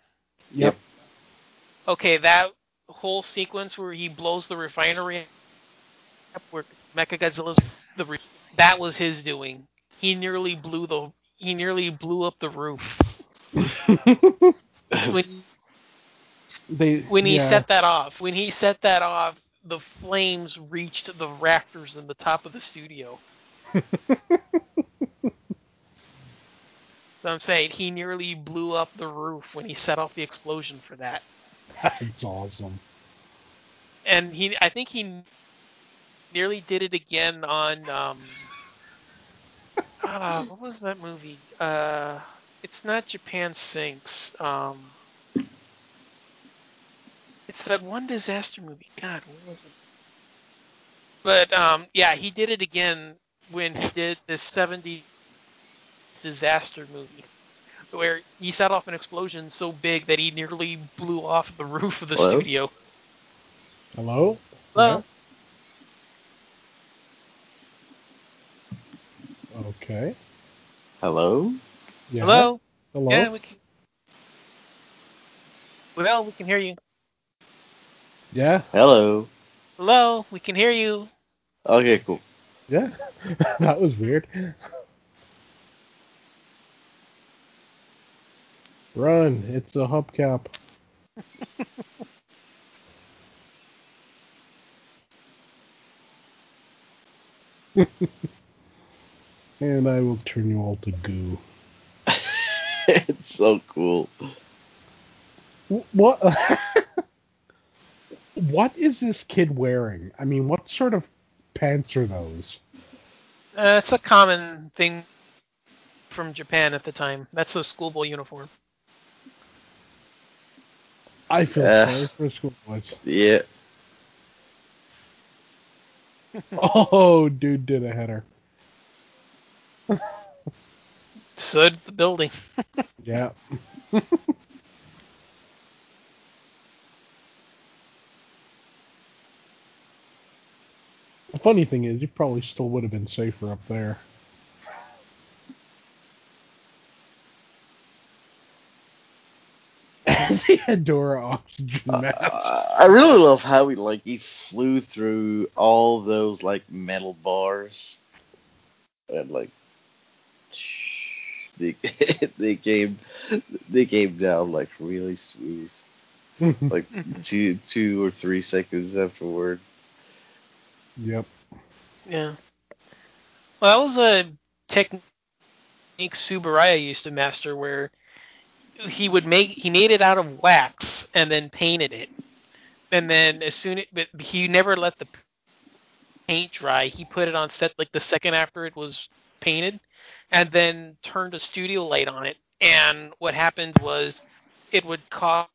Yep. Okay, that whole sequence where he blows the refinery up, where Mechagodzilla's the re- that was his doing. He nearly blew the he nearly blew up the roof when they when he yeah. set that off. When he set that off, the flames reached the rafters in the top of the studio. So I'm saying he nearly blew up the roof when he set off the explosion for that. That's awesome. And he, I think he nearly did it again on, um, uh, what was that movie? Uh, it's not Japan Sinks. Um, it's that one disaster movie. God, what was it? But um, yeah, he did it again when he did this 70s disaster movie, where he set off an explosion so big that he nearly blew off the roof of the Hello? studio. Hello. Hello. Yeah. Okay. Hello? Yeah. Hello. Hello. Yeah, we can. Well, we can hear you. Yeah. Hello? Hello, we can hear you. Okay, cool. Yeah. that was weird. Run! It's a hubcap. and I will turn you all to goo. it's so cool. What? what is this kid wearing? I mean, what sort of pants are those? Uh, it's a common thing from Japan at the time. That's a schoolboy uniform. I feel Uh. sorry for schoolboys. Yeah. Oh, dude did a header. So did the building. Yeah. funny thing is, you probably still would have been safer up there. the Hedorah oxygen mask. Uh, I really love how he like he flew through all those like metal bars and like they they came they came down like really smooth, like two two or three seconds afterward. Yep. Yeah. Well, that was a technique Tsuburaya used to master, where he would make he made it out of wax and then painted it, and then as soon it, but he never let the paint dry. He put it on set like the second after it was painted, and then turned a studio light on it. And what happened was, it would cause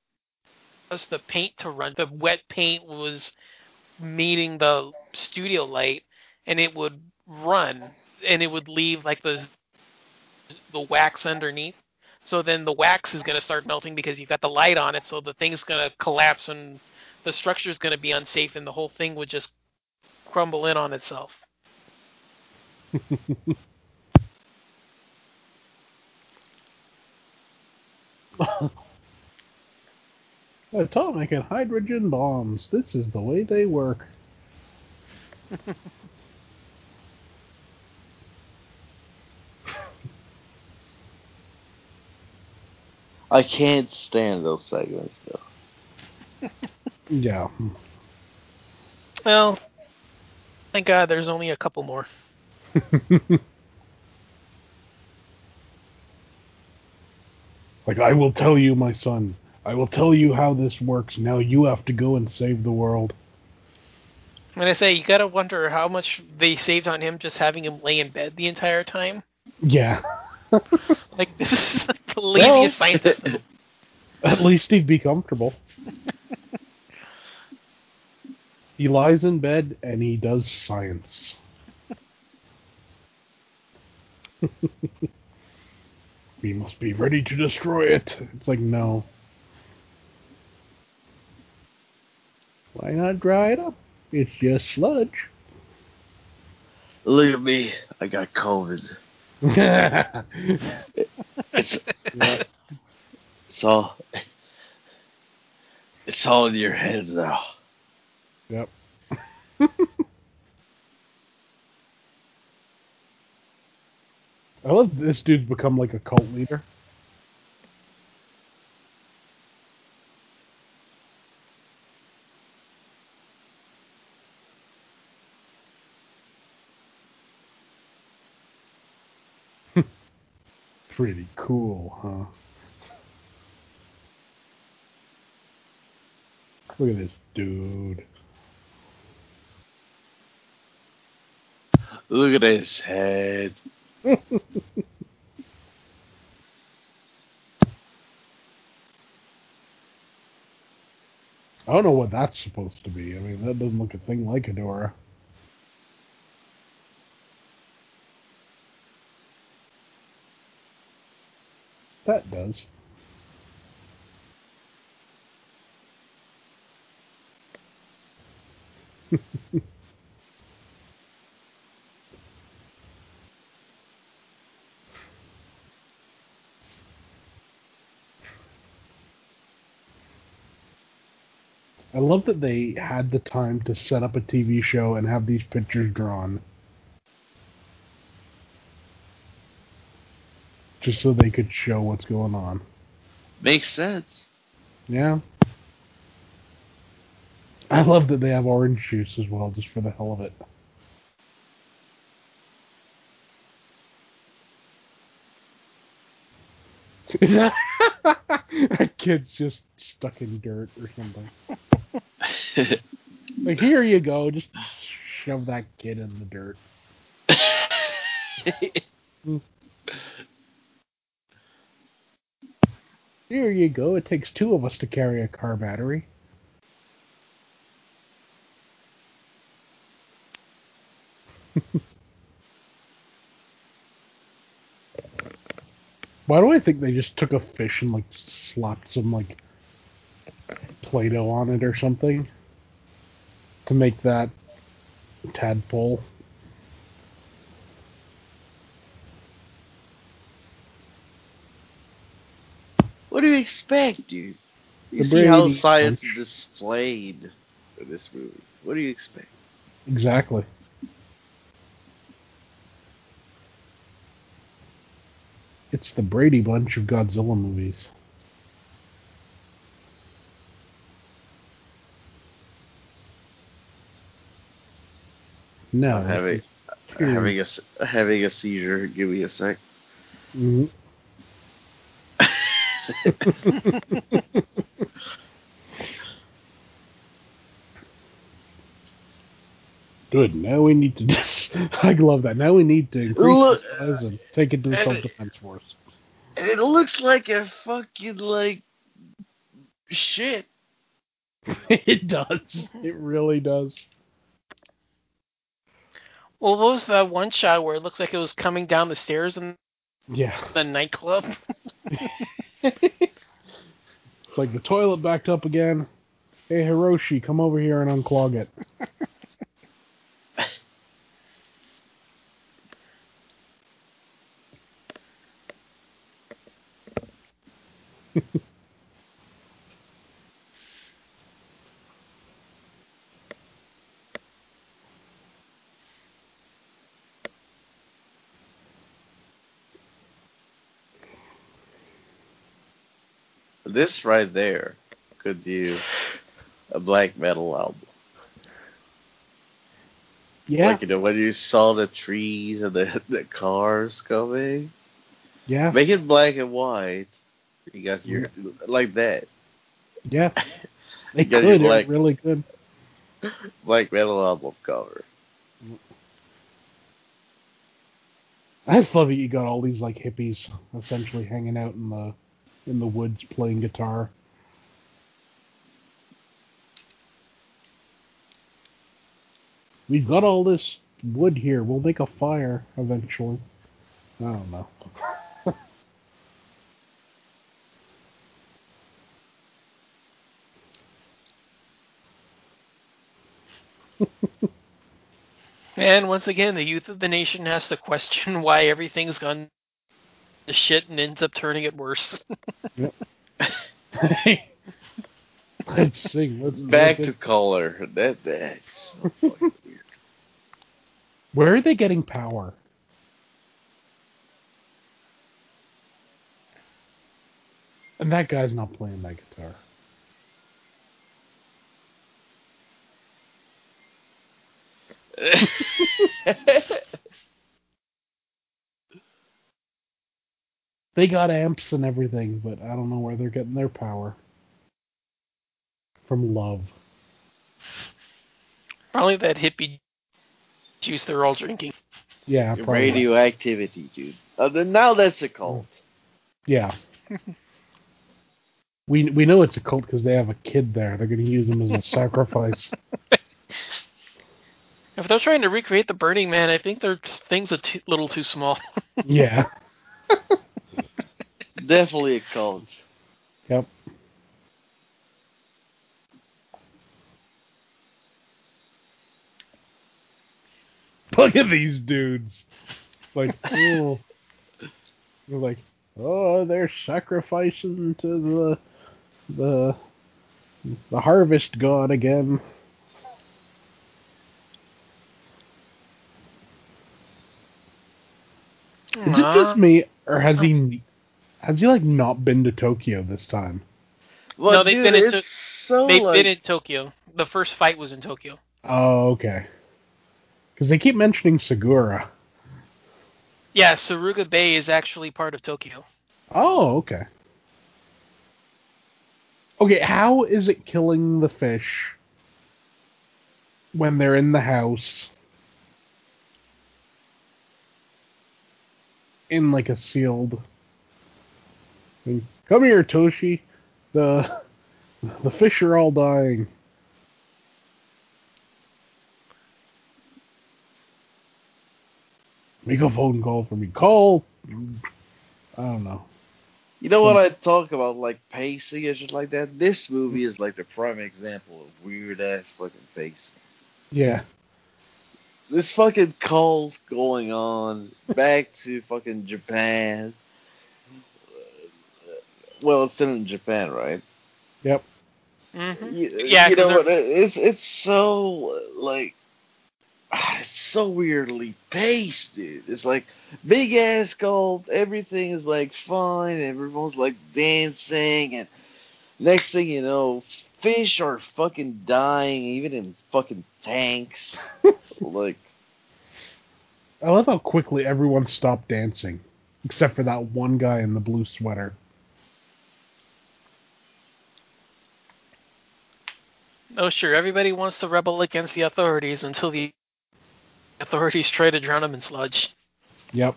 the paint to run. The wet paint was meeting the studio light, and it would run, and it would leave like the the wax underneath. So then the wax is going to start melting because you've got the light on it. So the thing's going to collapse and the structure is going to be unsafe, and the whole thing would just crumble in on itself. Atomic and hydrogen bombs. This is the way they work. I can't stand those segments though. Yeah. Well, thank God there's only a couple more. like, I will tell you, my son. I will tell you how this works. Now you have to go and save the world. And I say, you gotta wonder how much they saved on him just having him lay in bed the entire time. Yeah. Like, this is like the laziest Well- scientist. At least he'd be comfortable. he lies in bed and he does science. we must be ready to destroy it. It's like, no. Why not dry it up? It's just sludge. Look at me, I got COVID. It's it's all it's all in your head now. Yep. I love this dude's become like a cult leader. Pretty cool, huh? Look at this dude. Look at his head. I don't know what that's supposed to be. I mean, that doesn't look a thing like Hedorah. That does. I love that they had the time to set up a TV show and have these pictures drawn. Just so they could show what's going on. Makes sense. Yeah. I love that they have orange juice as well, just for the hell of it. that kid's just stuck in dirt or something. Like, here you go, just shove that kid in the dirt. Here you go, it takes two of us to carry a car battery. Why do I think they just took a fish and like slapped some like Play-Doh on it or something to make that tadpole? What do you expect, dude? You The see how science is displayed in this movie. What do you expect? Exactly. It's the Brady Bunch of Godzilla movies. No. I'm having, having a having a seizure. Give me a sec. Mhm. Good. Now we need to just. I love that. Now we need to increase Look- the size and take it to the self defense force. And it looks like a fucking like shit. it does. It really does. Well, what was that one shot where it looks like it was coming down the stairs in Yeah. the nightclub? It's like the toilet backed up again. Hey Hiroshi, come over here and unclog it. This right there could do a black metal album. Yeah. Like you know when you saw the trees and the the cars coming. yeah. Make it black and white. You got your like that. Yeah. They Yeah, could. like- really could. Black metal album cover. I just love that you got all these like hippies essentially hanging out in the in the woods playing guitar. We've got all this wood here. We'll make a fire eventually. I don't know. And once again, the youth of the nation has to question why everything's gone to shit and ends up turning it worse. Let's sing. Let's Back to color. That that's so weird. Where are they getting power? And that guy's not playing that guitar. They got amps and everything, but I don't know where they're getting their power. From love. Probably that hippie juice they're all drinking. Yeah, probably. Radioactivity, dude. Uh, then now that's a cult. Yeah. we we know it's a cult because they have a kid there. They're going to use him as a sacrifice. If they're trying to recreate the Burning Man, I think their thing's a t- little too small. yeah. Definitely a cult. Yep. Look at these dudes. Like, oh. They're like, oh, they're sacrificing to the the the harvest god again. Is it just me, or has he has he like not been to Tokyo this time? Well, no, they've dude, been in it's to- so They've like, been in Tokyo. The first fight was in Tokyo. Oh, okay. Because they keep mentioning Segura. Yeah, Suruga Bay is actually part of Tokyo. Oh, okay. Okay, how is it killing the fish when they're in the house in like a sealed? Mean, come here, Toshi. The the fish are all dying. Make a phone call for me. Call. I don't know. You know what I talk about, like pacing and shit like that? This movie is like the prime example of weird ass fucking pacing. Yeah. This fucking call's going on back to fucking Japan. Well, it's still in Japan, right? Yep. hmm You, Yeah, you 'cause know what? It's it's so like it's so weirdly paced, dude. It's like big ass gold. Everything is like fun. Everyone's like dancing, and next thing you know, fish are fucking dying, even in fucking tanks. like, I love how quickly everyone stopped dancing, except for that one guy in the blue sweater. Oh, sure. Everybody wants to rebel against the authorities until the authorities try to drown them in sludge. Yep.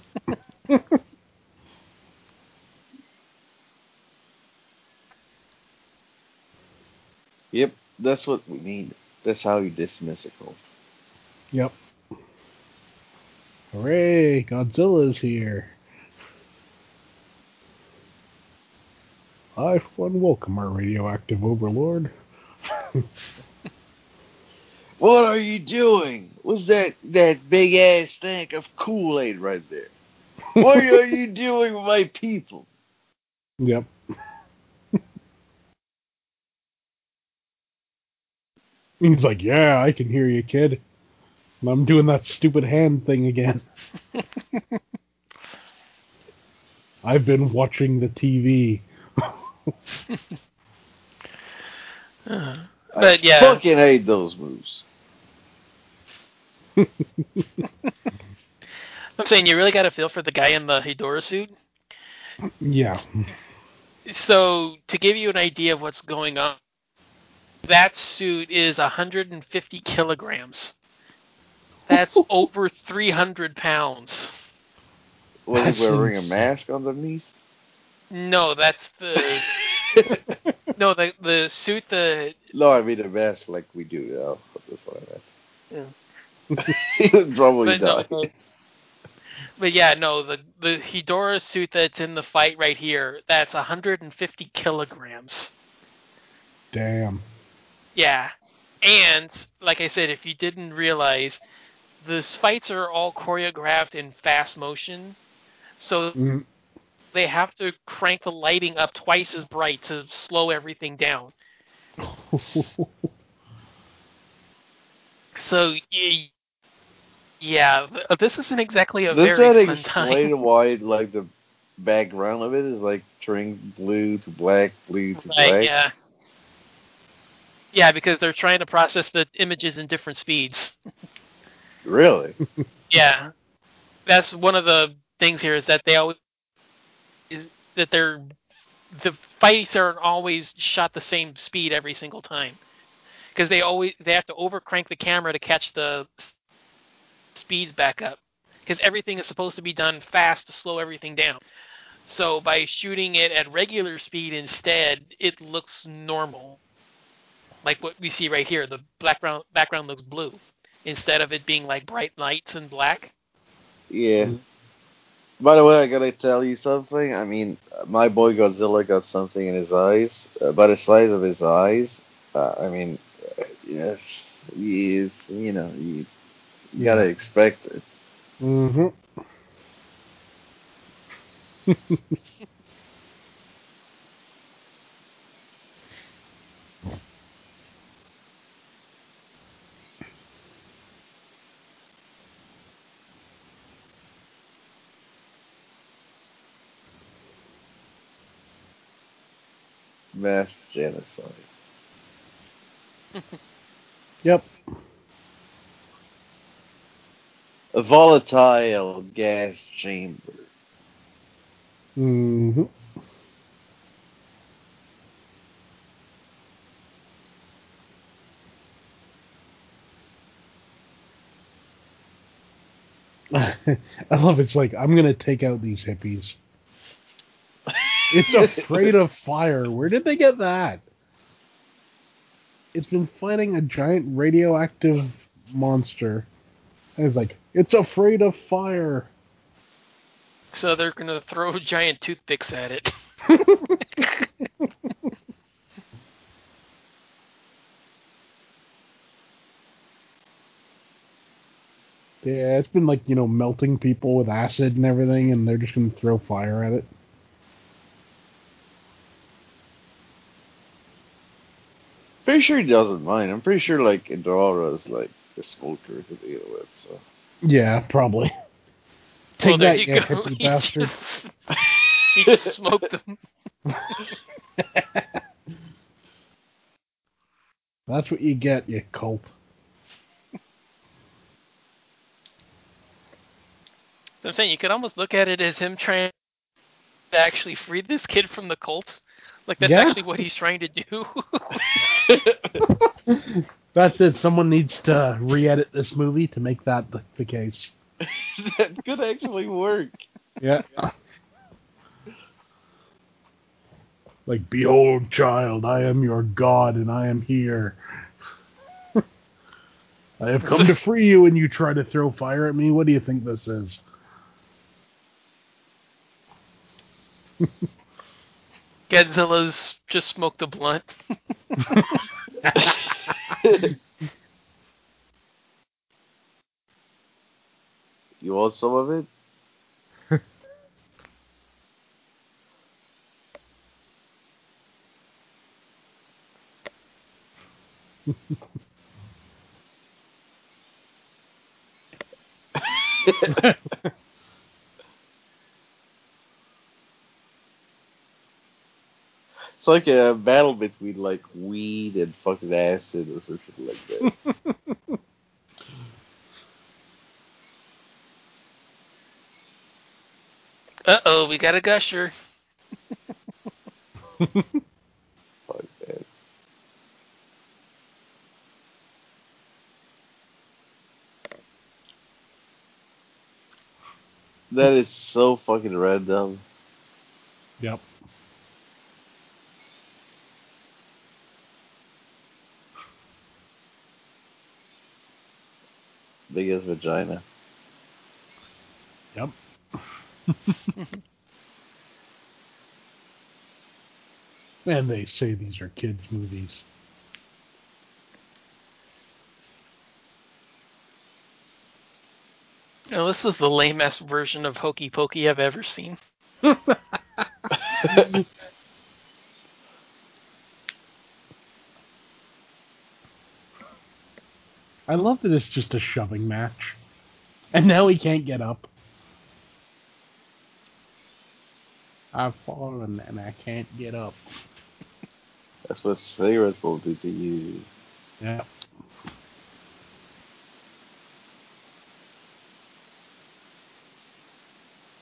yep, that's what we need. That's how you dismiss a cult. Yep. Hooray! Godzilla's here. I, for one, welcome our radioactive overlord. What are you doing? What's that that big ass tank of Kool Aid right there? What are you doing with my people? Yep. He's like, yeah, I can hear you, kid. And I'm doing that stupid hand thing again. I've been watching the TV. Uh, I But, yeah. fucking hate those moves. I'm saying you really got to feel for the guy in the Hedorah suit. yeah. So, to give you an idea of what's going on, that suit is 150 kilograms. That's over 300 pounds. Was That's he wearing a insane. mask underneath? No, that's the no the the suit the no, I mean a mask like we do now. That's what I Yeah. meant. Probably but no, die. the- but yeah, no, the the Hedorah suit that's in the fight right here, that's 150 kilograms. Damn. Yeah. And like I said, if you didn't realize, the fights are all choreographed in fast motion. So Mm. They have to crank the lighting up twice as bright to slow everything down. So yeah, this isn't exactly a Does very that fun time. explain why like the background of it is like turning blue to black, blue to Right, black? yeah. Yeah, because they're trying to process the images in different speeds. Really? Yeah, that's one of the things here is that they always is that they're the fights aren't always shot the same speed every single time because they always they have to overcrank the camera to catch the speeds back up because everything is supposed to be done fast to slow everything down. So by shooting it at regular speed instead, it looks normal. Like what we see right here, the background background looks blue instead of it being like bright lights and black. Yeah. Mm-hmm. By the way, I gotta tell you something. I mean, my boy Godzilla got something in his eyes. Uh, by the size of his eyes, uh, I mean, yes, he is. You know, you, you gotta expect it. hmm Mass genocide. Yep. A volatile gas chamber. Mm-hmm. I love it's like I'm gonna take out these hippies. It's afraid of fire. Where did they get that? It's been fighting a giant radioactive monster. And it's like, it's afraid of fire. So they're gonna throw giant toothpicks at it. Yeah, it's been like, you know, melting people with acid and everything, and they're just gonna throw fire at it. Pretty sure he doesn't mind. I'm pretty sure like Hedorah is like the smoker to begin with. So Yeah, probably. Take well, there that, you you go. He bastard. just- he just smoked them. That's what you get, you cult. So I'm saying you could almost look at it as him trying to actually free this kid from the cult. Like that's Yeah. actually what he's trying to do. That's it. Someone needs to re-edit this movie to make that the, the case. that could actually work. Yeah. Like, behold, child, I am your God, and I am here. I have come to free you, and you try to throw fire at me. What do you think this is? Godzilla's just smoked a blunt. You want some of it? It's like a battle between like weed and fucking acid or something like that. Uh oh, we got a gusher. Fuck that. That is so fucking random. Yep. Biggest vagina. Yep. and they say these are kids' movies. Now, this is the lamest version of Hokey Pokey I've ever seen. I love that it's just a shoving match. And now he can't get up. I've fallen and I can't get up. That's what cigarettes will do to you. Yeah.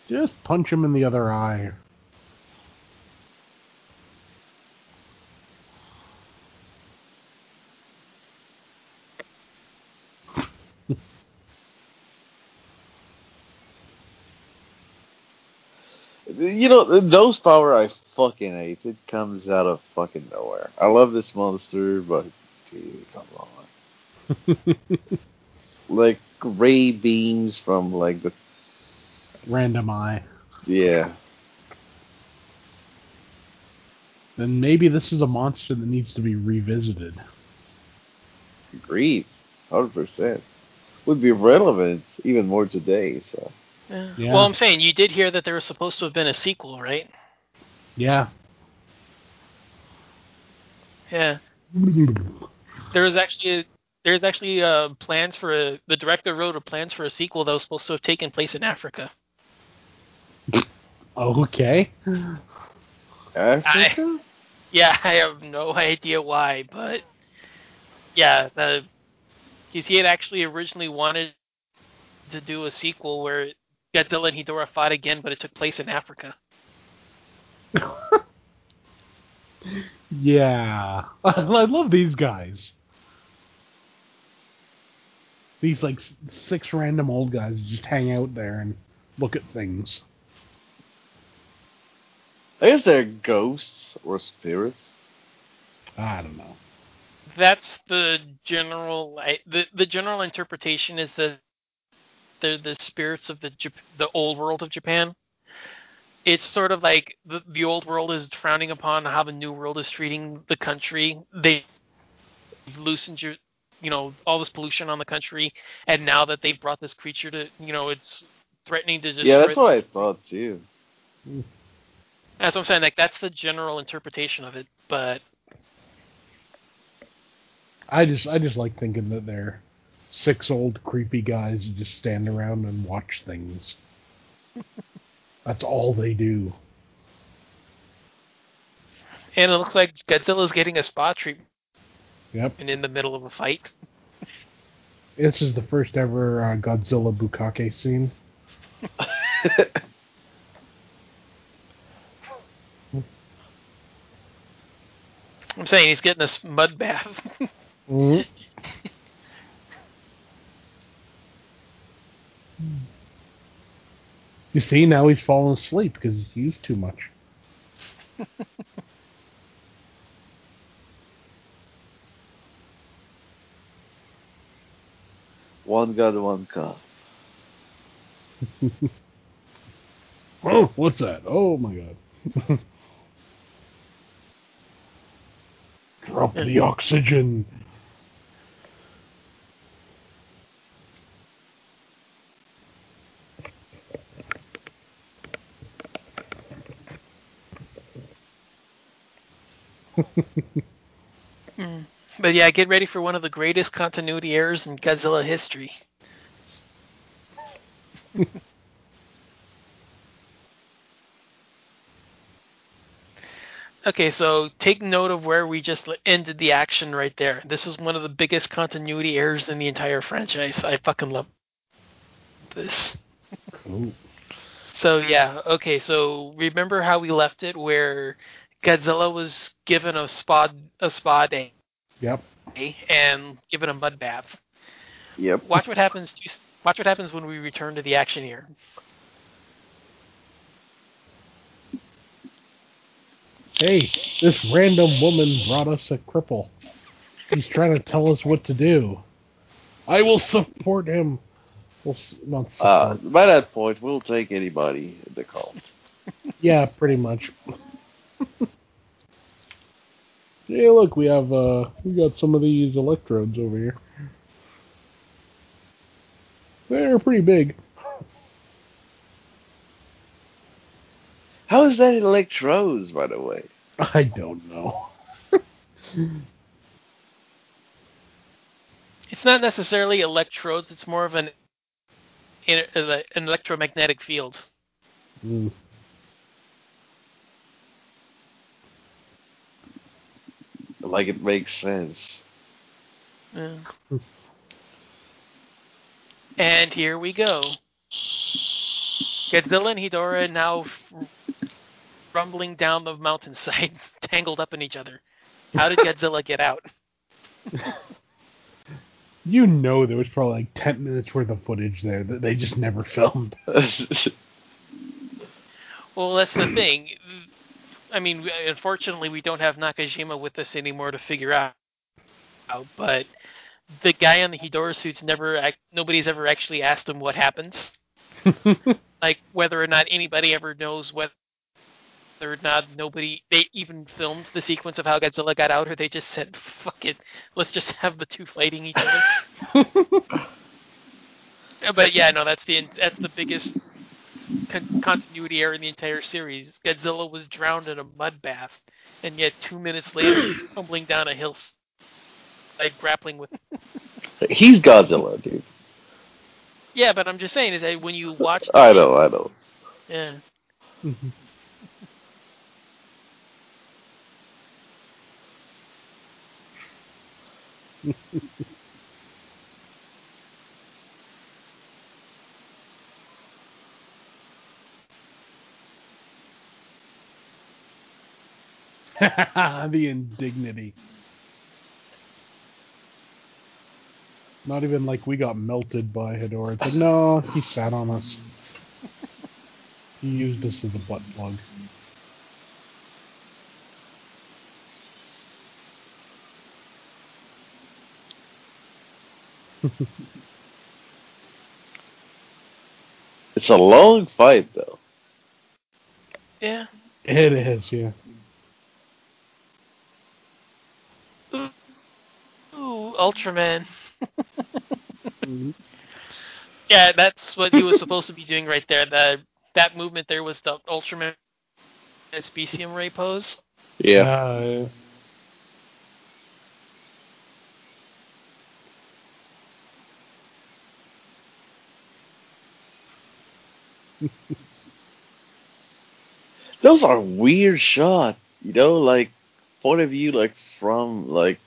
Just punch him in the other eye. You know, those power I fucking hate. It comes out of fucking nowhere. I love this monster, but gee, come on. like ray beams from like the Random eye. yeah. Then maybe this is a monster that needs to be revisited. Agreed. Hundred percent. Would be relevant even more today, so Yeah. Yeah. Well, I'm saying you did hear that there was supposed to have been a sequel, right? Yeah. Yeah. There was actually a, there's actually uh, plans for a the director wrote a plans for a sequel that was supposed to have taken place in Africa. Okay. Africa? Yeah, I have no idea why, but yeah, the because he had actually originally wanted to do a sequel where Godzilla and Hedorah fought again, but it took place in Africa. Yeah. I love these guys. These like six random old guys just hang out there and look at things. I guess they're ghosts or spirits. I don't know. That's the general the the general interpretation is that they're the spirits of the Jap- the old world of Japan. It's sort of like the the old world is frowning upon how the new world is treating the country. They've loosened your, you know, all this pollution on the country, and now that they've brought this creature to, you know, it's threatening to destroy. yeah, that's what I thought too. That's what I'm saying. Like that's the general interpretation of it, but I just I just like thinking that they're six old creepy guys who just stand around and watch things. That's all they do. And it looks like Godzilla's getting a spa treatment Yep. and in the middle of a fight. This is the first ever uh, Godzilla Bukake scene. I'm saying he's getting a mud bath. Mhm. You see, now he's falling asleep because he's used too much. One gun, one cup. Oh, what's that? Oh my god. Drop the oxygen. Mm. But yeah, get ready for one of the greatest continuity errors in Godzilla history. okay, so take note of where we just ended the action right there. This is one of the biggest continuity errors in the entire franchise. I fucking love this. Cool. So yeah, okay, so remember how we left it where Godzilla was given a spa a spa day Yep. and give it a mud bath. Yep. Watch what happens. To, watch what happens when we return to the action here. Hey, this random woman brought us a cripple. He's trying to tell us what to do. I will support him. Well, s- not Uh, by that point, we'll take anybody in the cult. yeah, pretty much. hey, look, we have uh, we got some of these electrodes over here. They're pretty big. How is that electrodes, by the way? I don't know. It's not necessarily electrodes. It's more of an an an electromagnetic field. Mm. Like it makes sense. Yeah. and here we go. Godzilla and Hedorah now f- rumbling down the mountainside, tangled up in each other. How did Godzilla get out? You know, there was probably like ten minutes worth of footage there that they just never filmed. Well, that's the thing. I mean, unfortunately, we don't have Nakajima with us anymore to figure out. But the guy on the Hedorah suits never. Nobody's ever actually asked him what happens. like whether or not anybody ever knows whether or not nobody they even filmed the sequence of how Godzilla got out, or they just said, "Fuck it, let's just have the two fighting each other." But yeah, no, that's the that's the biggest con- continuity error in the entire series. Godzilla was drowned in a mud bath, and yet two minutes later he's tumbling down a hill, like grappling with. He's Godzilla, dude. Yeah, but I'm just saying is that when you watch, the I know, I know. Yeah. the indignity. Not even like we got melted by Hedorah. It's like, no, he sat on us. he used us as a butt plug. It's a long fight, though. Yeah. It is, yeah. Ultraman. Mm-hmm. Yeah, that's what he was supposed to be doing right there. That that movement there was the Ultraman Specium Ray pose. Yeah. Uh, Those are weird shots, you know, like point of view, like from like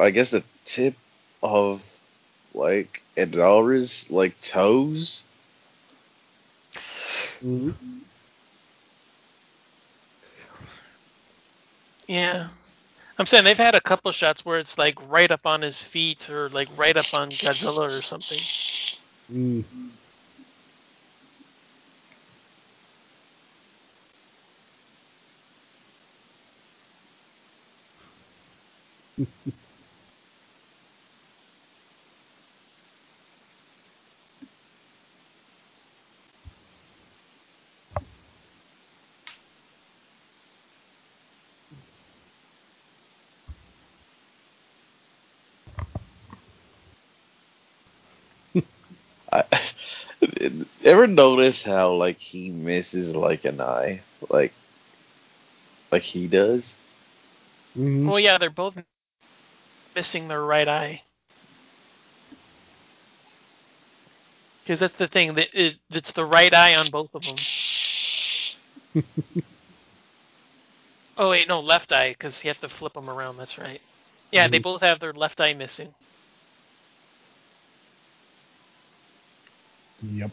I guess the tip of like Hedorah's like toes. Yeah. I'm saying they've had a couple shots where it's like right up on his feet or like right up on Godzilla or something. Mm. I ever notice how like he misses like an eye, like like he does. Mhm. Well, yeah, they're both missing their right eye. Because that's the thing that it, it's the right eye on both of them. oh wait, no, left eye because you have to flip them around. That's right. Yeah, they Mhm. both have their left eye missing. Yep.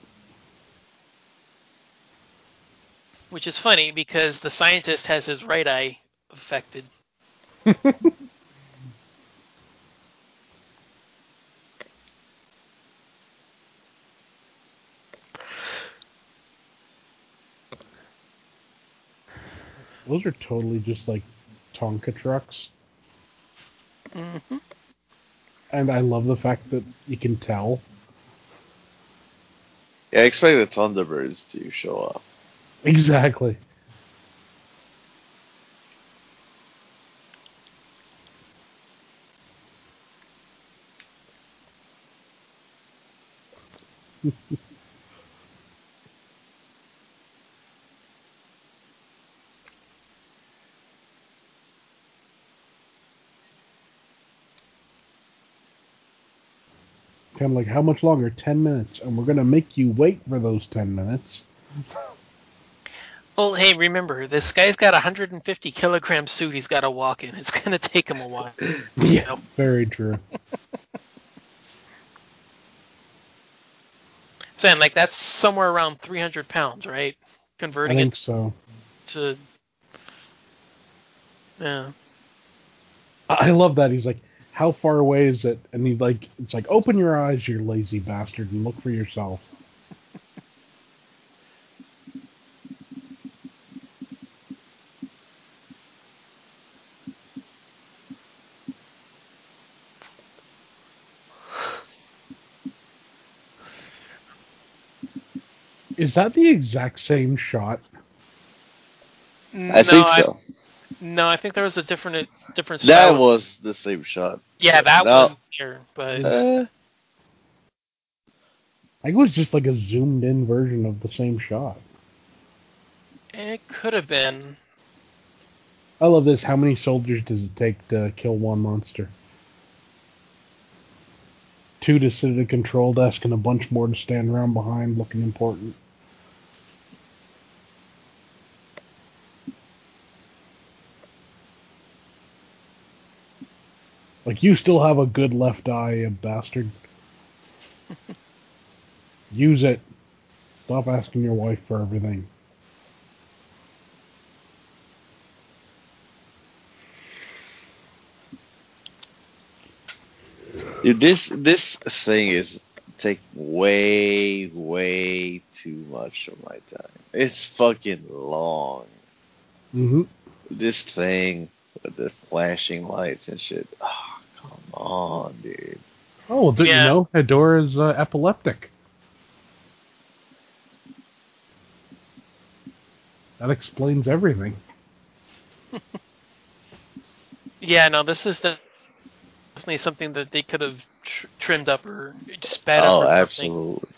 Which is funny because the scientist has his right eye affected. Those are totally just like Tonka trucks. hmm And I love the fact that you can tell. Yeah, I expect the Thunderbirds to show up. Exactly. Kind of like, how much longer? 10 minutes. And we're going to make you wait for those 10 minutes. Well, hey, remember this guy's got a 150 kilogram suit. He's got to walk in. It's gonna take him a while. Yeah, very true. Saying like that's somewhere around 300 pounds, right? Converting I think it so. to yeah. I I love that. He's like, how far away is it? And he's like, it's like, open your eyes, you lazy bastard, and look for yourself. Is that the exact same shot? I think so. no, I think there was a different different. That style. was the same shot. yeah, that No. one here, but Uh, I think it was just like a zoomed in version of the same shot. it could have been. I love this. How many soldiers does it take to kill one monster? Two to sit at a control desk and a bunch more to stand around behind looking important. Like, you still have a good left eye, you bastard. Use it. Stop asking your wife for everything. dude, this this thing is take way way too much of my time. It's fucking long. Mm-hmm. This thing with the flashing lights and shit. Oh, come on, dude. Oh, well, didn't Yeah. you know? Hedorah's uh, epileptic. That explains everything. Yeah, no, this is the- definitely something that they could have tr- trimmed up or sped up. Oh, or something. absolutely.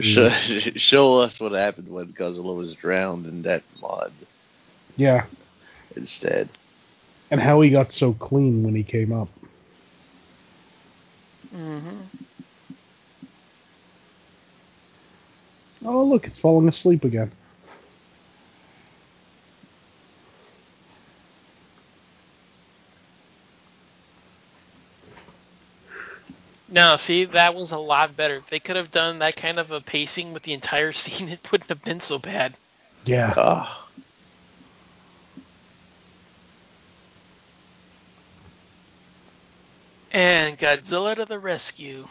Show, show us what happened when Godzilla was drowned in that mud Yeah, instead. and how he got so clean when he came up. hmm Oh, look, it's falling asleep again. No, see, that was a lot better. If they could have done that kind of a pacing with the entire scene, it wouldn't have been so bad. Yeah. Ah. And Godzilla to the rescue.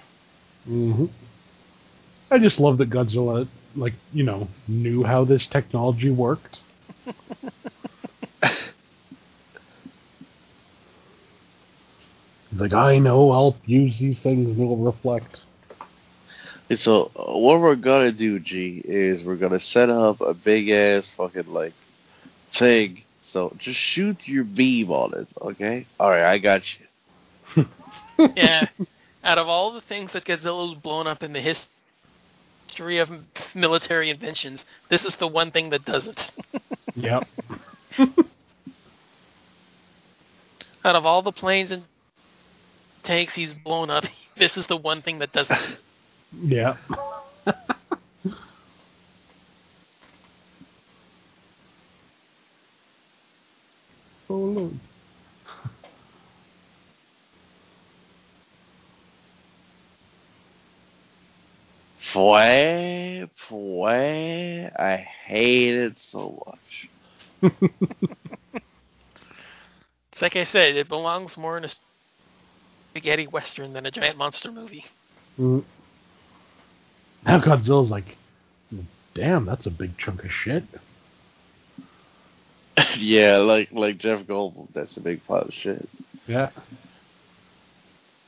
Mm-hmm. I just love that Godzilla, like, you know, knew how this technology worked. He's like, I know, I'll use these things and it'll reflect. So uh, what we're gonna do, G, is we're gonna set up a big ass fucking like thing. So just shoot your beam on it, okay? All right, I got you. yeah. Out of all the things that Godzilla's blown up in the his- history of military inventions, this is the one thing that doesn't. Yep. Out of all the planes and tanks he's blown up, this is the one thing that doesn't. Yeah. oh, look. Fway, fway. I hate it so much. It's like I said, it belongs more in a spaghetti western than a giant monster movie. Mm. Now Godzilla's like, damn, that's a big chunk of shit. yeah, like like Jeff Goldblum. That's a big pile of shit. Yeah.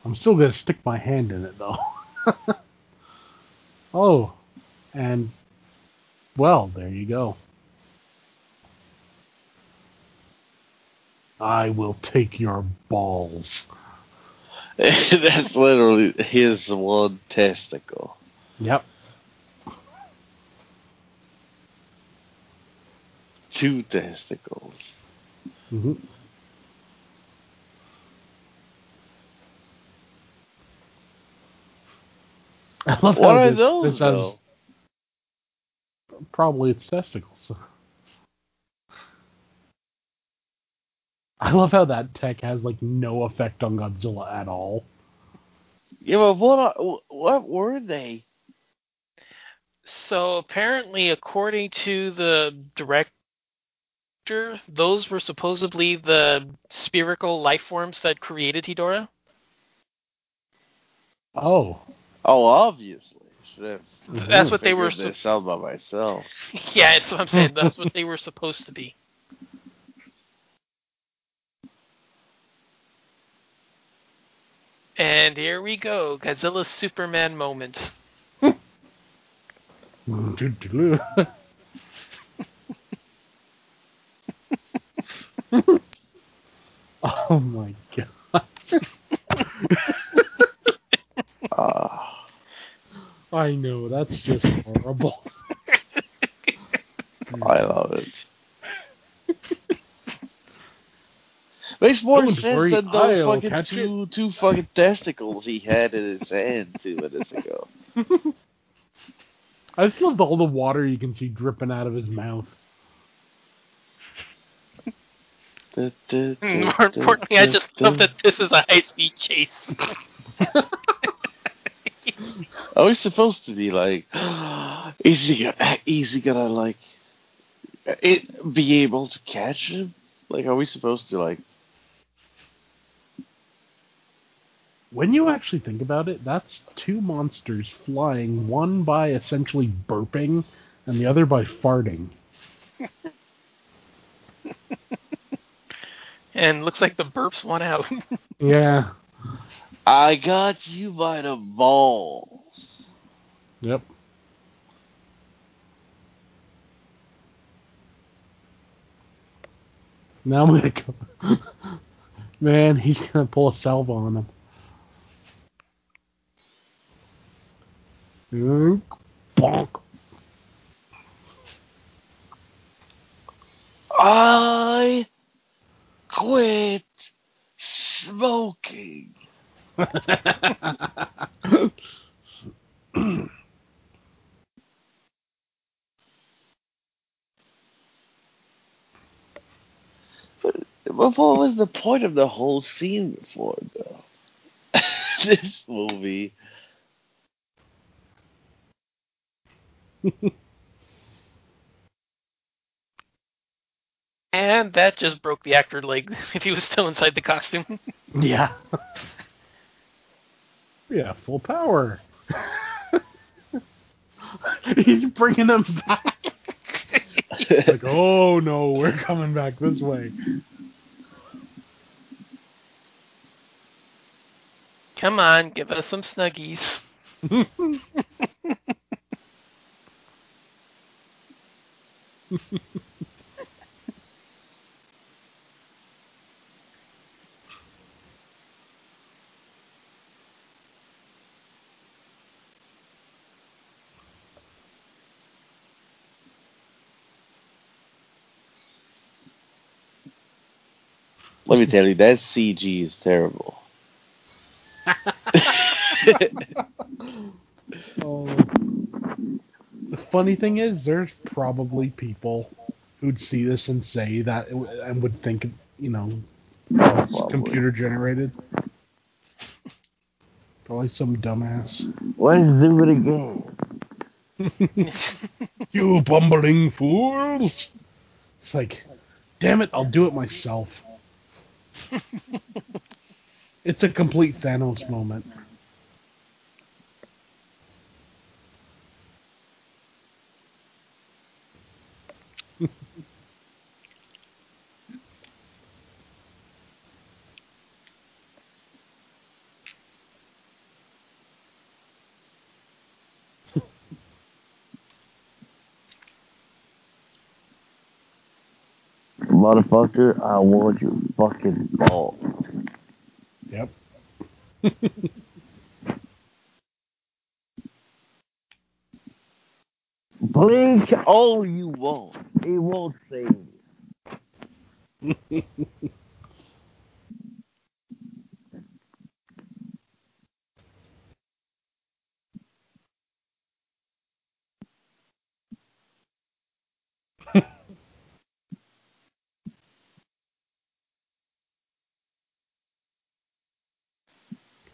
I'm still gonna stick my hand in it though. oh, and well, there you go. I will take your balls. That's literally his one testicle. Yep. Two testicles. hmm I love What are this, those, this has probably its testicles. I love how that tech has like no effect on Godzilla at all. Yeah, but what are, what were they? So apparently, according to the director, those were supposedly the spherical life forms that created Hedorah. Oh, Oh, obviously. That's what they were. figured Su- this out by myself. yeah, that's what I'm saying. That's what they were supposed to be. And here we go, Godzilla's Superman moment. oh my god! Ah. I know that's just horrible. I love it. Makes more Don't sense than those I'll fucking catch two two fucking testicles he had in his hand two minutes ago. I just love all the water you can see dripping out of his mouth. Du- du- mm, du- More importantly, I just love that this is a high-speed chase. Are we supposed to be like, is he gonna, is he gonna like, it be able to catch him? Like, are we supposed to like? When you actually think about it, that's two monsters flying, one by essentially burping and the other by farting. and looks like the burps won out. Yeah. I got you by the balls. Yep. Now I'm gonna go. Man, he's gonna pull a salvo on him. Bonk. I quit smoking. But what was the point of the whole scene before, though? this movie. And that just broke the actor leg if he was still inside the costume. Yeah. yeah, full power. He's bringing them back. like, oh no, we're coming back this way. Come on, give us some snuggies. Let me tell you, that CG is terrible. Oh. The funny thing is, there's probably people who'd see this and say that and would think, you know, it's Probably. computer generated. Probably some dumbass. Let's do it again. You bumbling fools! It's like, damn it, I'll do it myself. it's a complete Thanos moment. Motherfucker, I want your fucking ball. Yep. Blink all you want. It won't save you.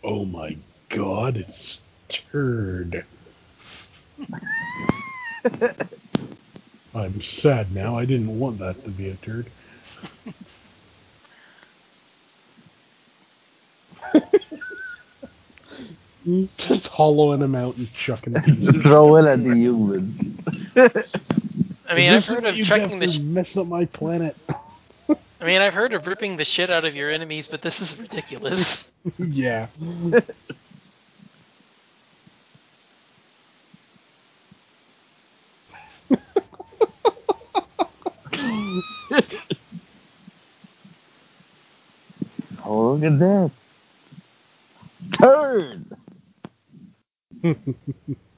Oh my god, it's turd. I'm sad now. I didn't want that to be a turd. Just hollowing him out and chucking pieces. Throw it at the humans. I mean, I've This is heard what of you chucking the. Sh- messing up my planet. I mean, I've heard of ripping the shit out of your enemies, but this is ridiculous. yeah. Oh, look at that. Turn!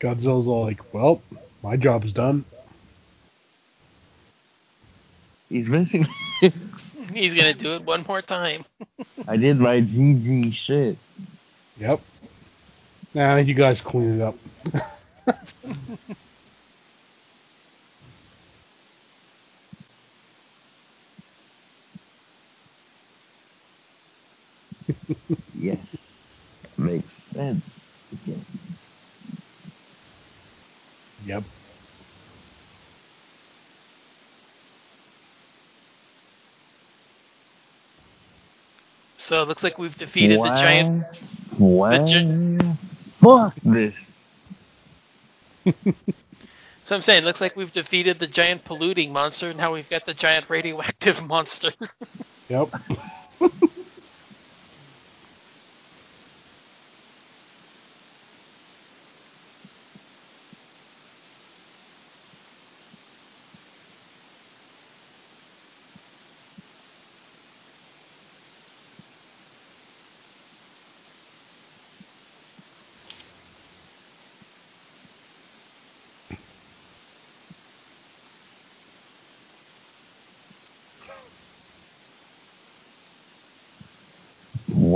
Godzilla's all like, well, my job's done. He's missing. He's gonna do it one more time. I did my GG shit. Yep. Nah, you guys clean it up. Yes. Makes sense. Yes. Yep. So it looks like we've defeated the giant. What? gi- Fuck this. So I'm saying, it looks like we've defeated the giant polluting monster, and now we've got the giant radioactive monster. Yep.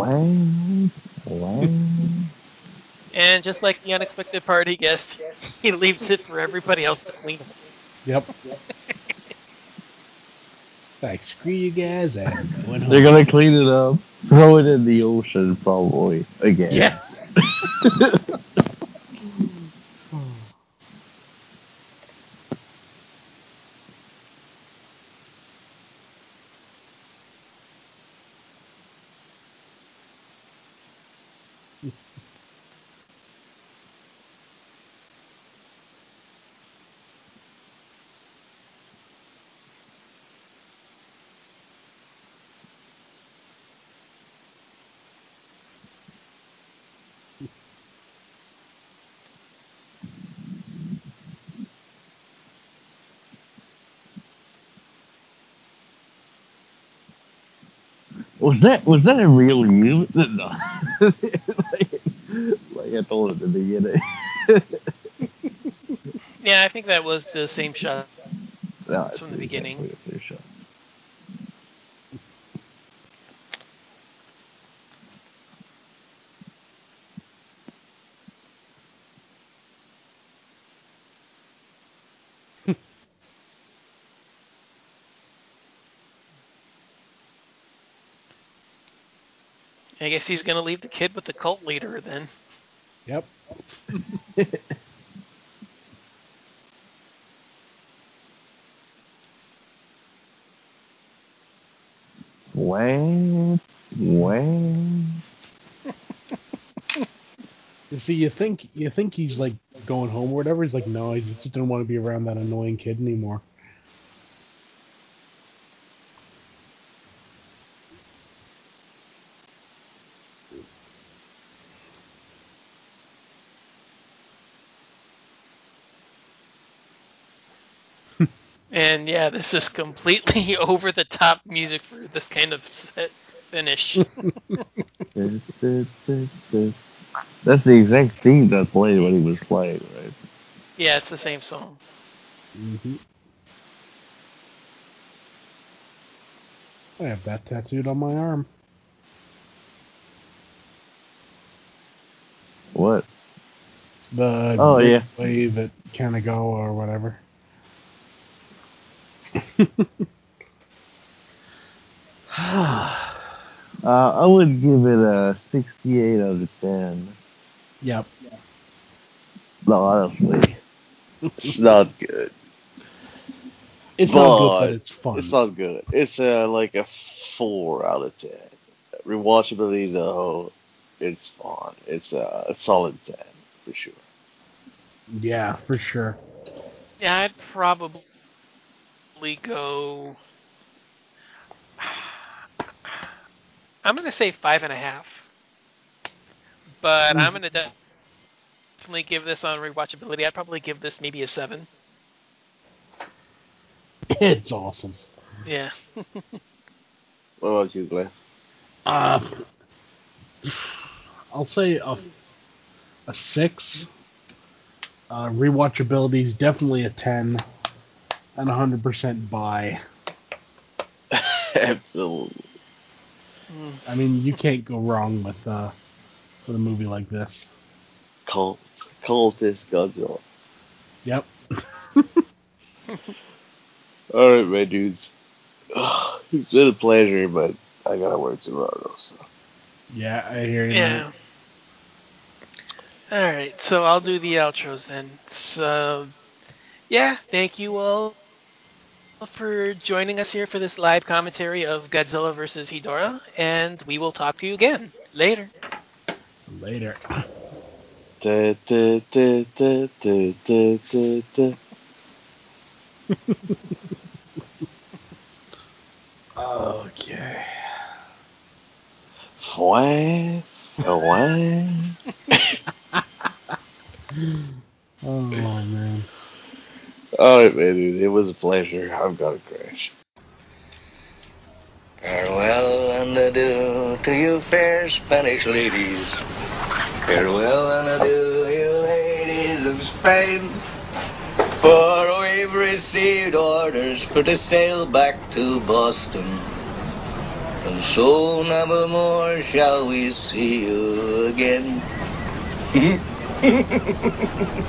Wang. Wang. and just like the unexpected party guest, he leaves it for everybody else to clean. up. Yep. like screw you guys, I'm going home. They're gonna clean it up, throw it in the ocean, probably again. Yeah. Was that was that a real you? No. like, like I told at the beginning. Yeah, I think that was the same shot no, from the beginning. Exactly a shot. I guess he's gonna leave the kid with the cult leader then. Yep. When, when? You see, you think you think he's like going home or whatever. He's like, no, he just didn't want to be around that annoying kid anymore. And yeah, this is completely over the top music for this kind of set finish. That's the exact theme that played when he was playing, right? yeah, it's the same song. hmm I have that tattooed on my arm. What? The Oh, yeah. way that can I go or whatever. Uh, I would give it a 68 out of 10. Yep. No, honestly. It's not good. It's not good, But but it's fun. It's not good. It's uh, like a four out of ten. Rewatchability though, it's fun. It's uh, a solid ten for sure. Yeah, for sure. Yeah, I'd probably go. I'm gonna say five and a half, but I'm gonna definitely give this on rewatchability. I'd probably give this maybe a seven. It's awesome. Yeah. What about you, Glenn? Uh, I'll say a, a six. Uh, rewatchability is definitely a ten, and a hundred percent buy. Absolutely. I mean, you can't go wrong with uh, with a movie like this. Cult. Cultist Godzilla. Yep. Alright, my dudes. It's been a pleasure, but I gotta work tomorrow, so. Yeah, I hear you. Yeah. All right, so I'll do the outros then. So, yeah, thank you all for joining us here for this live commentary of Godzilla vs. Hedorah, and we will talk to you again later. Later. Da, da, da, da, da, da, da, da. Okay. Fwah, fwah. Oh man. Alright, man, dude. It was a pleasure. I've got to crash. Farewell and adieu to you fair Spanish ladies. Farewell and adieu, you ladies of Spain. For we've received orders for to sail back to Boston. And so never more shall we see you again.